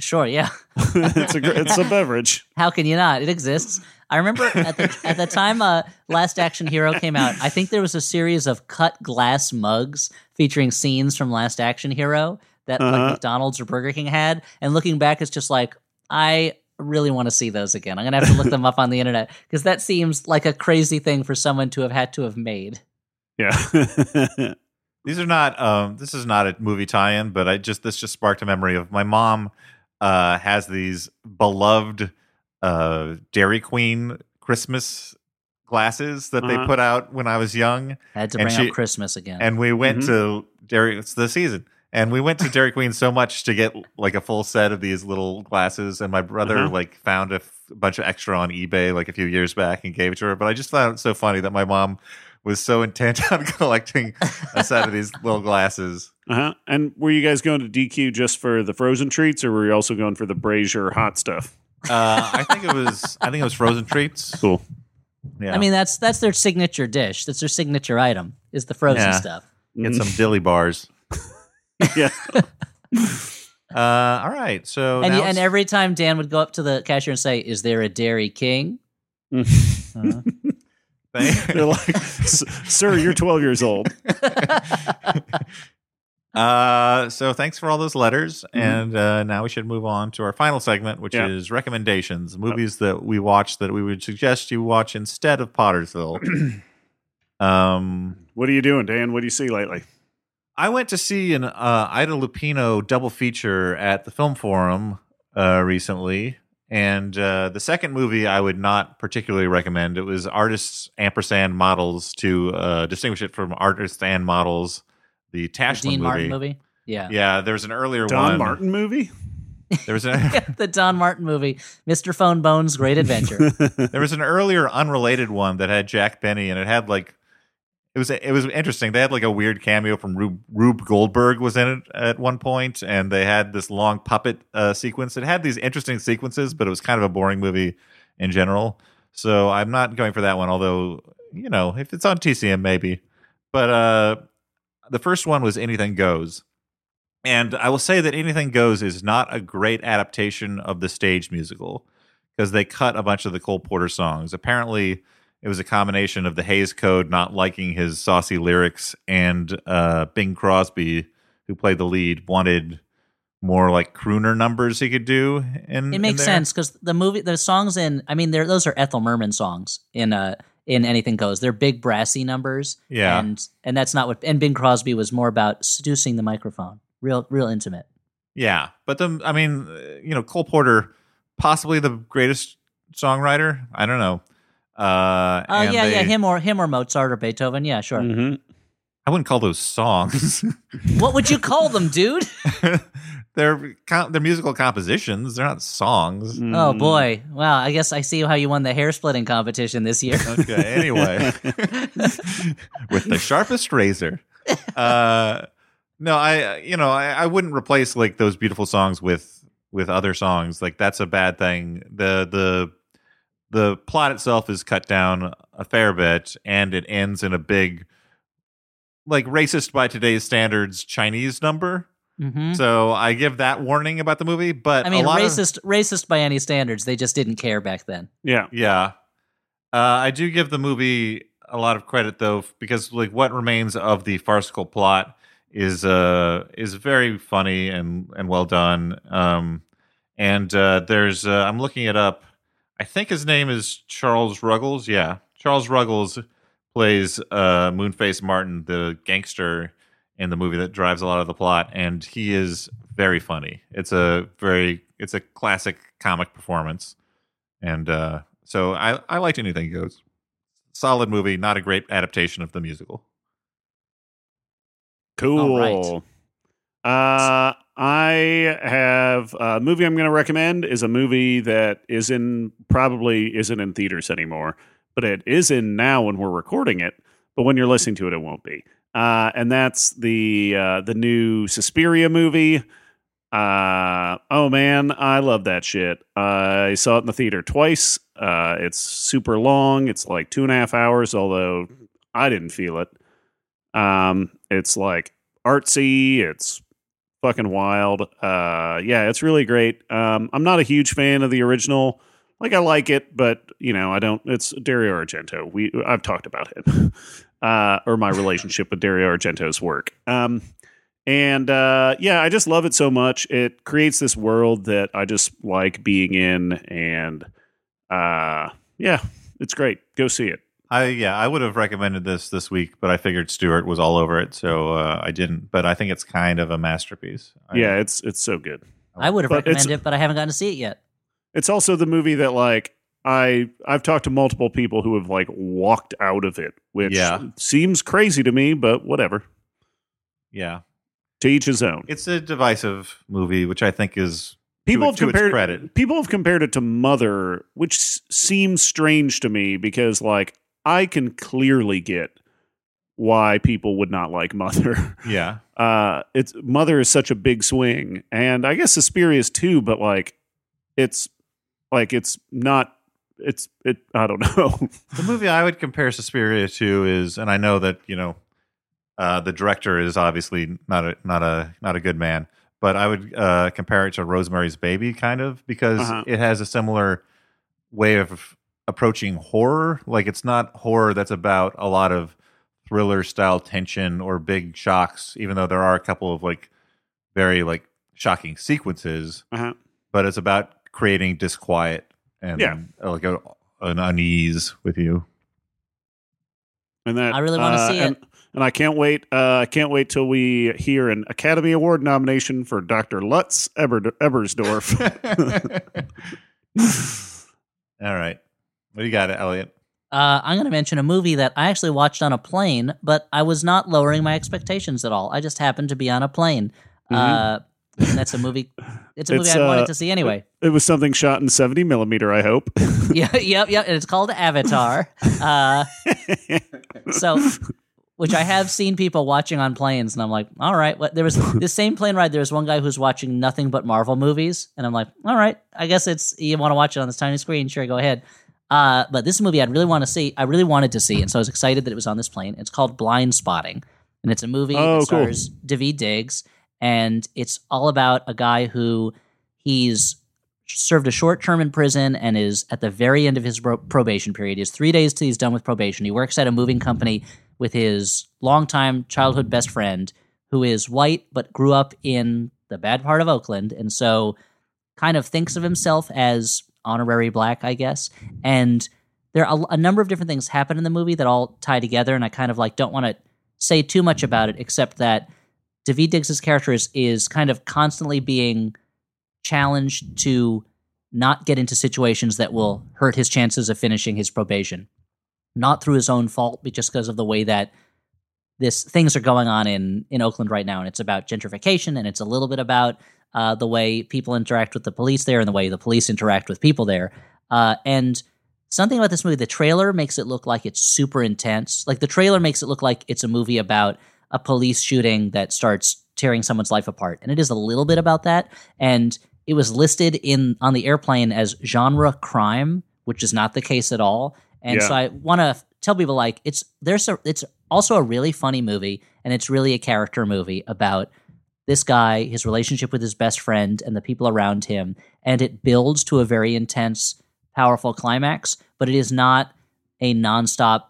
S3: Sure, yeah.
S2: it's a gr- it's a beverage.
S3: How can you not? It exists. I remember at the at the time uh, Last Action Hero came out. I think there was a series of cut glass mugs featuring scenes from Last Action Hero that
S2: Uh-huh.
S3: like McDonald's or Burger King had. And looking back, it's just like I really want to see those again. I'm gonna have to look them up on the internet because that seems like a crazy thing for someone to have had to have made.
S2: Yeah.
S1: These are not. Um, this is not a movie tie-in, but I just this just sparked a memory of my mom. Uh, has these beloved uh, Dairy Queen Christmas glasses that they
S2: Uh-huh.
S1: put out when I was young, I
S3: had to
S1: And
S3: bring
S1: she-
S3: up Christmas again.
S1: and we went
S2: Mhm.
S1: to Dairy. It's the season, and we went to Dairy Queen so much to get like a full set of these little glasses. And my brother
S2: Uh-huh.
S1: like found a f- bunch of extra on eBay like a few years back and gave it to her. But I just found it so funny that my mom was so intent on collecting a set of these little glasses.
S2: uh-huh. And were you guys going to DQ just for the frozen treats, or were you also going for the brazier hot stuff?
S1: Uh, I think it was. I think it was frozen treats.
S2: Cool.
S1: Yeah,
S3: I mean, that's that's their signature dish. That's their signature item is the frozen
S1: Yeah.
S3: stuff.
S1: get some dilly bars.
S2: yeah.
S1: Uh, all right. So
S3: And
S1: now
S3: you, and
S1: it's-
S3: every time Dan would go up to the cashier and say, "Is there a Dairy King?" Uh,
S2: They're like, "S- "Sir, you're 12 years old."
S1: Uh, so thanks for all those letters, and uh, now we should move on to our final segment, which
S2: Yeah.
S1: is recommendations, movies that we watched that we would suggest you watch instead of Pottersville. um,
S2: What are you doing, Dan? What do you see lately?
S1: I went to see an uh, Ida Lupino double feature at the Film Forum uh, recently, and uh, the second movie I would not particularly recommend. It was Artists Ampersand Models to uh, distinguish it from Artists and Models, the
S3: the Dean
S1: movie.
S3: Martin movie. Yeah.
S1: Yeah, there was an earlier
S2: Don
S1: one.
S2: Martin movie?
S1: There was a
S3: the Don Martin movie, Mr. Phone Bones' Great Adventure.
S1: there was an earlier unrelated one that had Jack Benny and it had like it was it was interesting. They had like a weird cameo from Rube, Rube Goldberg was in it at one point, and they had this long puppet uh, sequence. It had these interesting sequences, but it was kind of a boring movie in general. So I'm not going for that one. Although you know, if it's on TCM, maybe. But uh, the first one was Anything Goes, and I will say that Anything Goes is not a great adaptation of the stage musical because they cut a bunch of the Cole Porter songs. Apparently, it was a combination of the Hays Code not liking his saucy lyrics and uh, Bing Crosby, who played the lead, wanted more like crooner numbers he could do. In
S3: It makes
S1: in
S3: sense because the movie, the songs in, I mean, those are Ethel Merman songs in uh in Anything Goes. They're big brassy numbers.
S1: Yeah.
S3: and and that's not what. And Bing Crosby was more about seducing the microphone, real real intimate.
S1: Yeah, but the I mean, uh, you know, Cole Porter, possibly the greatest songwriter. I don't know. Uh,
S3: Oh
S1: and
S3: yeah,
S1: they-
S3: yeah, him or him or Mozart or Beethoven. Yeah, sure.
S2: hmm
S1: I wouldn't call those songs.
S3: What would you call them, dude?
S1: they're they're musical compositions. They're not songs.
S3: Oh boy! Wow, I guess I see how you won the hair splitting competition this year.
S1: Okay. Anyway, with the sharpest razor. Uh, no, I you know I, I wouldn't replace like those beautiful songs with with other songs. Like that's a bad thing. The the the plot itself is cut down a fair bit, and it ends in a big like racist by today's standards Chinese number.
S3: Hmm
S1: So I give that warning about the movie. But
S3: I mean,
S1: a lot of-
S3: racist, racist by any standards. They just didn't care back then.
S2: Yeah.
S1: Yeah. Uh, I do give the movie a lot of credit though, because like what remains of the farcical plot is uh is very funny and and well done. Um, and uh, there's uh, I'm looking it up. I think his name is Charles Ruggles. Yeah, Charles Ruggles plays uh, Moonface Martin, the gangster in the movie that drives a lot of the plot, and he is very funny. It's a very it's a classic comic performance, and uh, so I I liked Anything Goes. Solid movie, not a great adaptation of the musical.
S2: Cool.
S3: All
S2: Uh, I have a movie I'm going to recommend is a movie that is in probably isn't in theaters anymore, but it is in now when we're recording it. But when you're listening to it, it won't be. Uh, and that's the uh, the new Suspiria movie. Uh, oh man, I love that shit. I saw it in the theater twice. Uh, it's super long. It's like two and a half hours, although I didn't feel it. Um, it's like artsy. It's fucking wild. Uh, yeah, it's really great. Um, I'm not a huge fan of the original. Like I like it, but you know, I don't. It's Dario Argento. We I've talked about it, uh, or my relationship with Dario Argento's work. Um, and uh, yeah, I just love it so much. It creates this world that I just like being in, and uh, yeah, it's great. Go see it.
S1: I yeah, I would have recommended this this week, but I figured Stuart was all over it, so uh, I didn't. But I think it's kind of a masterpiece. I-
S2: Yeah, it's it's so good.
S3: I would have
S2: But
S3: recommended it, but I haven't gotten to see it yet.
S2: It's also the movie that like I I've talked to multiple people who have like walked out of it, which
S1: Yeah.
S2: seems crazy to me, but whatever.
S1: yeah.
S2: To each his own.
S1: It's a divisive movie, which I think is
S2: People
S1: to,
S2: have compared
S1: credit.
S2: people have compared it to Mother, which s- seems strange to me because like I can clearly get why people would not like Mother.
S1: Yeah,
S2: uh it's mother is such a big swing and i guess Suspiria is too but like it's like it's not it's it i don't know
S1: the movie I would compare Suspiria to is, and I know that you know, uh, the director is obviously not a not a not a good man, but I would uh, compare it to Rosemary's Baby, kind of because
S2: Uh-huh.
S1: it has a similar way of approaching horror. Like it's not horror that's about a lot of thriller style tension or big shocks, even though there are a couple of like very like shocking sequences.
S2: uh-huh.
S1: But it's about creating disquiet and
S2: Yeah.
S1: uh, like a, an unease with you.
S2: and that
S3: I really wanna
S2: uh,
S3: see
S2: and, and i can't wait uh i can't wait till we hear an academy award nomination for dr lutz Eber, ebersdorf
S1: All right. What do you got, Elliott?
S3: Uh, I'm going to mention a movie that I actually watched on a plane, but I was not lowering my expectations at all. I just happened to be on a plane. Uh, and that's a movie. It's a movie
S2: It's,
S3: I wanted
S2: uh,
S3: to see anyway.
S2: it was something shot in 70 millimeter i hope
S3: yeah, yep, yep. And it's called Avatar. Uh, so which I have seen people watching on planes, and I'm like, all right. What there was this same plane ride. There was one guy who's watching nothing but Marvel movies, and I'm like, all right. I guess it's you want to watch it on this tiny screen. Sure, go ahead. Uh, but this movie I'd really want to see. I really wanted to see, and so I was excited that it was on this plane. It's called Blindspotting, and it's a movie
S2: Oh,
S3: that
S2: cool.
S3: stars Daveed Diggs, and it's all about a guy who he's served a short term in prison and is at the very end of his pro- probation period. He has three days till he's done with probation. He works at a moving company with his longtime childhood best friend, who is white but grew up in the bad part of Oakland, and so kind of thinks of himself as honorary black, I guess. And there are a, a number of different things happen in the movie that all tie together, and I kind of like don't want to say too much about it, except that Daveed Diggs' character is, is kind of constantly being challenged to not get into situations that will hurt his chances of finishing his probation. Not through his own fault, but just because of the way that this things are going on in in Oakland right now, and it's about gentrification, and it's a little bit about uh, the way people interact with the police there, and the way the police interact with people there. Uh, and something about this movie, the trailer makes it look like it's super intense. Like the trailer makes it look like it's a movie about a police shooting that starts tearing someone's life apart, and it is a little bit about that. And it was listed in on the airplane as genre crime, which is not the case at all. And
S2: Yeah.
S3: so I want to tell people like it's there's a it's also a really funny movie, and it's really a character movie about this guy, his relationship with his best friend, and the people around him, and it builds to a very intense, powerful climax. But it is not a nonstop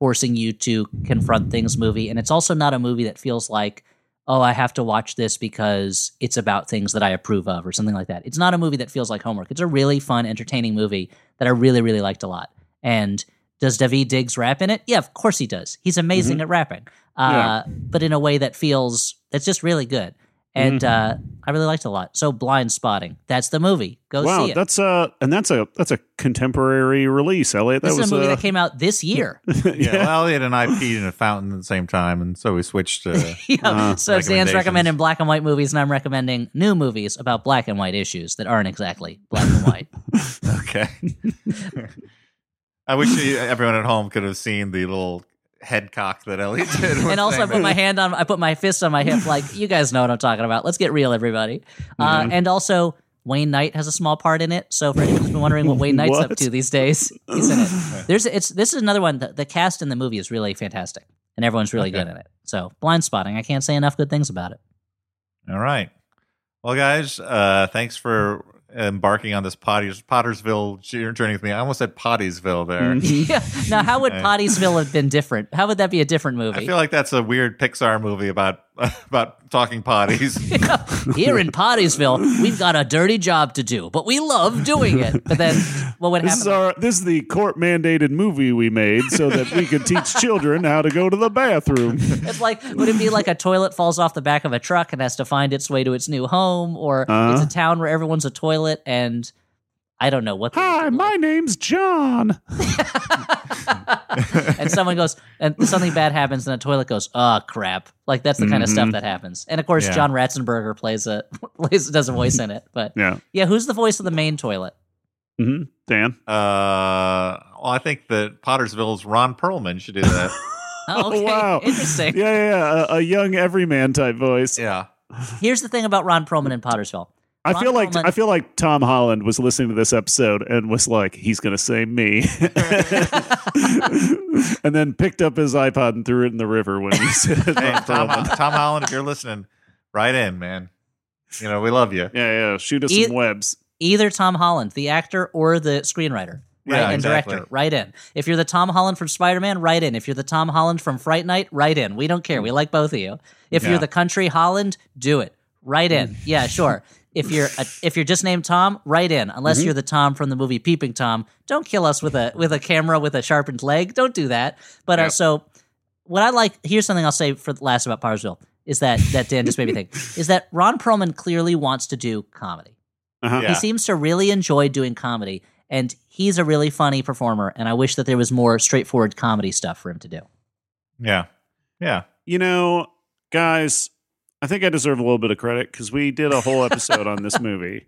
S3: forcing you to confront things movie, and it's also not a movie that feels like oh, I have to watch this because it's about things that I approve of or something like that. It's not a movie that feels like homework. It's a really fun, entertaining movie that I really, really liked a lot. And does Daveed Diggs rap in it? Yeah, of course he does. He's amazing at rapping, uh, but in a way that feels that's just really good. And uh, I really liked it a lot. So, Blindspotting, that's the movie. Go
S2: wow,
S3: see it.
S2: that's a and that's a that's a contemporary release, Elliott. That
S3: this
S2: was
S3: is a movie
S2: uh,
S3: that came out this year.
S1: Yeah, well, Elliott and I peed in a fountain at the same time, and so we switched. Uh,
S3: Yeah. so Dan's recommending black and white movies, and I'm recommending new movies about black and white issues that aren't exactly black and white.
S1: okay. I wish everyone at home could have seen the little head cock that Elliott did.
S3: and also, I put my hand on, I put my fist on my hip, like you guys know what I'm talking about. Let's get real, everybody. Uh, and also, Wayne Knight has a small part in it. So for anyone who's been wondering what Wayne Knight's up to these days, he's in it. There's it's this is another one. The, the cast in the movie is really fantastic, and everyone's really good in it. So Blindspotting, I can't say enough good things about it.
S1: All right. Well, guys, uh, thanks for embarking on this Potters, Pottersville journey with me. I almost said Pottiesville there. Mm-hmm.
S3: yeah. Now, how would Pottiesville have been different? How would that be a different movie?
S1: I feel like that's a weird Pixar movie about about talking potties.
S3: Here in Pottiesville, we've got a dirty job to do, but we love doing it. But then, what would
S2: This
S3: happen?
S2: is our this is the court mandated movie we made so that we could teach children how to go to the bathroom.
S3: It's like, would it be like a toilet falls off the back of a truck and has to find its way to its new home, or
S2: Uh-huh.
S3: it's a town where everyone's a toilet and I don't know what. they
S2: Hi,
S3: do.
S2: my name's John.
S3: and someone goes, and something bad happens, and the toilet goes, "Oh crap!" Like that's the kind of
S2: Mm-hmm.
S3: stuff that happens. And of course,
S1: Yeah.
S3: John Ratzenberger plays a plays does a voice in it. But
S2: Yeah.
S3: yeah, who's the voice of the main toilet?
S2: hmm Dan.
S1: Uh, well, I think that Pottersville's Ron Perlman should do that.
S3: Oh, okay,
S2: wow.
S3: interesting.
S2: Yeah, yeah, yeah. A, a young everyman type voice.
S1: yeah.
S3: Here's the thing about Ron Perlman in Pottersville.
S2: I feel like
S3: Perlman-
S2: I feel like Tom Holland was listening to this episode and was like, he's gonna say me, and then picked up his iPod and threw it in the river when he said
S1: Hey, Tom, Tom Holland, if you're listening, write in, man. You know, we love you.
S2: Yeah, yeah. Shoot us
S3: E-
S2: some webs.
S3: Either Tom Holland, the actor, or the screenwriter. Right,
S1: Yeah,
S3: and
S1: exactly.
S3: director, write in. If you're the Tom Holland from Spider Man, write in. If you're the Tom Holland from Fright Night, write in. We don't care. We like both of you. If
S1: Yeah.
S3: you're the country Holland, do it. Write in. Yeah, sure. If you're a, if you're just named Tom, write in. Unless you're the Tom from the movie Peeping Tom, don't kill us with a with a camera with a sharpened leg. Don't do that. But uh, so what I like here's something I'll say for the last about Pottersville is that that Dan just made me think is that Ron Perlman clearly wants to do comedy.
S2: Uh-huh.
S1: Yeah.
S3: He seems to really enjoy doing comedy, and he's a really funny performer. And I wish that there was more straightforward comedy stuff for him to do.
S1: Yeah. Yeah.
S2: You know, guys, I think I deserve a little bit of credit because we did a whole episode on this movie,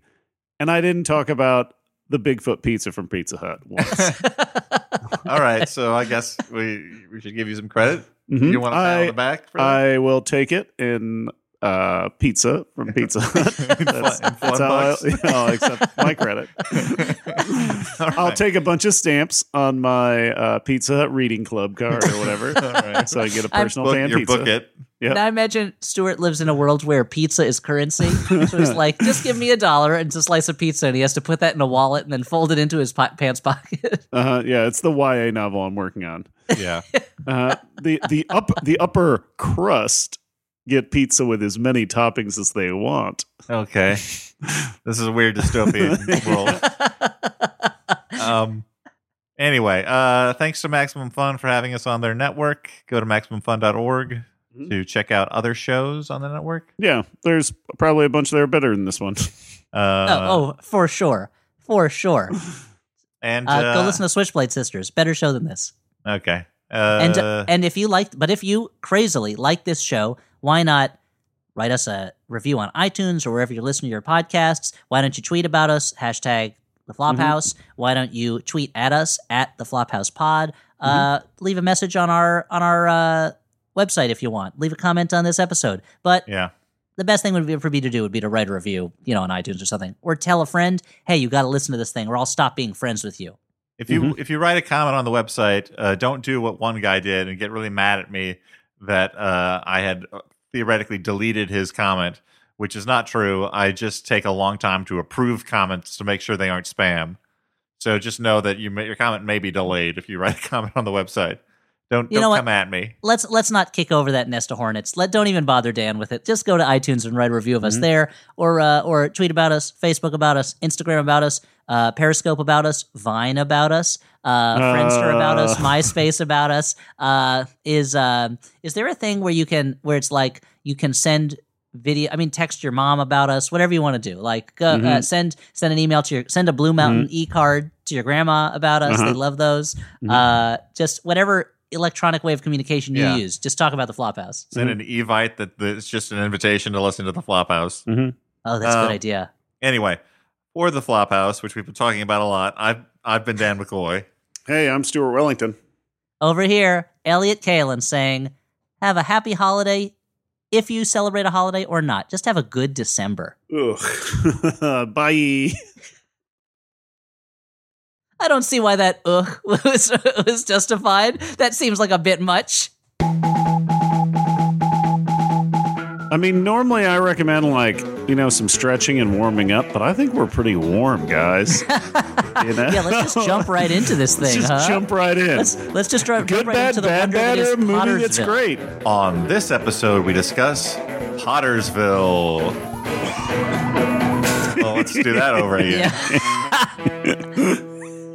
S2: and I didn't talk about the Bigfoot pizza from Pizza Hut once.
S1: All right, so I guess we we should give you some credit.
S2: Mhm.
S1: You want a pat on
S2: I-
S1: the back for that?
S2: I will take it in uh, pizza from Pizza Hut. That's,
S1: in
S2: that's how I,
S1: bucks.
S2: I'll accept my credit.
S1: All
S2: I'll take a bunch of stamps on my uh, Pizza Hut reading club card or whatever,
S1: right.
S2: so I get a
S3: I'm-
S2: personal
S1: book,
S2: fan
S1: your
S2: pizza.
S1: book it.
S2: Yep.
S3: Now I imagine Stuart lives in a world where pizza is currency. So he's like, just give me a dollar and it's a slice of pizza, and he has to put that in a wallet and then fold it into his po- pants pocket.
S2: Uh-huh, yeah, it's the YA novel I'm working on.
S1: Yeah.
S2: Uh, the the up the upper crust get pizza with as many toppings as they want.
S1: Okay. This is a weird dystopian world. Um. Anyway, uh, thanks to Maximum Fun for having us on their network. Go to maximumfun.org to check out other shows on the network.
S2: Yeah, there's probably a bunch that are better than this one.
S1: Uh,
S3: oh, oh, for sure, for sure.
S1: and
S3: Uh, go
S1: uh,
S3: listen to Switchblade Sisters. Better show than this.
S1: Okay. Uh,
S3: and and if you liked, but if you crazily like this show, why not write us a review on iTunes or wherever you're listening to your podcasts? Why don't you tweet about us? Hashtag the Flophouse. Why don't you tweet at us at the Flophouse Pod? Uh, leave a message on our on our uh, website if you want. Leave a comment on this episode. But
S1: yeah.
S3: the best thing would be for me to do would be to write a review, you know, on iTunes or something, or tell a friend, hey, you got to listen to this thing, or I'll stop being friends with you.
S1: If you if you write a comment on the website, uh, don't do what one guy did and get really mad at me that uh, I had theoretically deleted his comment, which is not true. I just take a long time to approve comments to make sure they aren't spam. So just know that you may, your comment may be delayed if you write a comment on the website. Don't
S3: You know
S1: don't
S3: what?
S1: come at me.
S3: let's let's not kick over that nest of hornets. Let don't even bother Dan with it. Just go to iTunes and write a review of us there, or uh, or tweet about us, Facebook about us, Instagram about us, uh, Periscope about us, Vine about us, uh, Friendster about us,
S2: Uh.
S3: MySpace about us. Uh, is um is there a thing where you can where it's like you can send video? I mean, text your mom about us, whatever you want to do. Like go, uh, send send an email to your send a Blue Mountain e card to your grandma about us. They love those. Uh, just whatever electronic way of communication you
S1: Yeah.
S3: use. Just talk about the Flophouse.
S1: Send an evite that that it's just an invitation to listen to the Flophouse.
S3: Oh, that's a
S1: Um,
S3: good idea.
S1: Anyway, for the Flophouse, which we've been talking about a lot, I've I've been Dan McCoy.
S2: Hey, I'm Stuart Wellington.
S3: Over here, Elliott Kalan saying, "Have a happy holiday." If you celebrate a holiday or not, just have a good December.
S2: Ugh. Bye.
S3: I don't see why that ugh was, was justified. That seems like a bit much.
S2: I mean, normally I recommend like you know some stretching and warming up, but I think we're pretty warm, guys. you know?
S3: Yeah, let's just jump right into this
S2: Let's
S3: thing,
S2: just
S3: huh?
S2: jump right in.
S3: Let's let's just dri-
S2: Good,
S3: jump right
S2: bad,
S3: into the
S2: bad,
S3: wonder
S2: bad,
S3: that is
S2: or movie that's great.
S1: On this episode, we discuss Pottersville. well, let's do that over again.
S3: Yeah.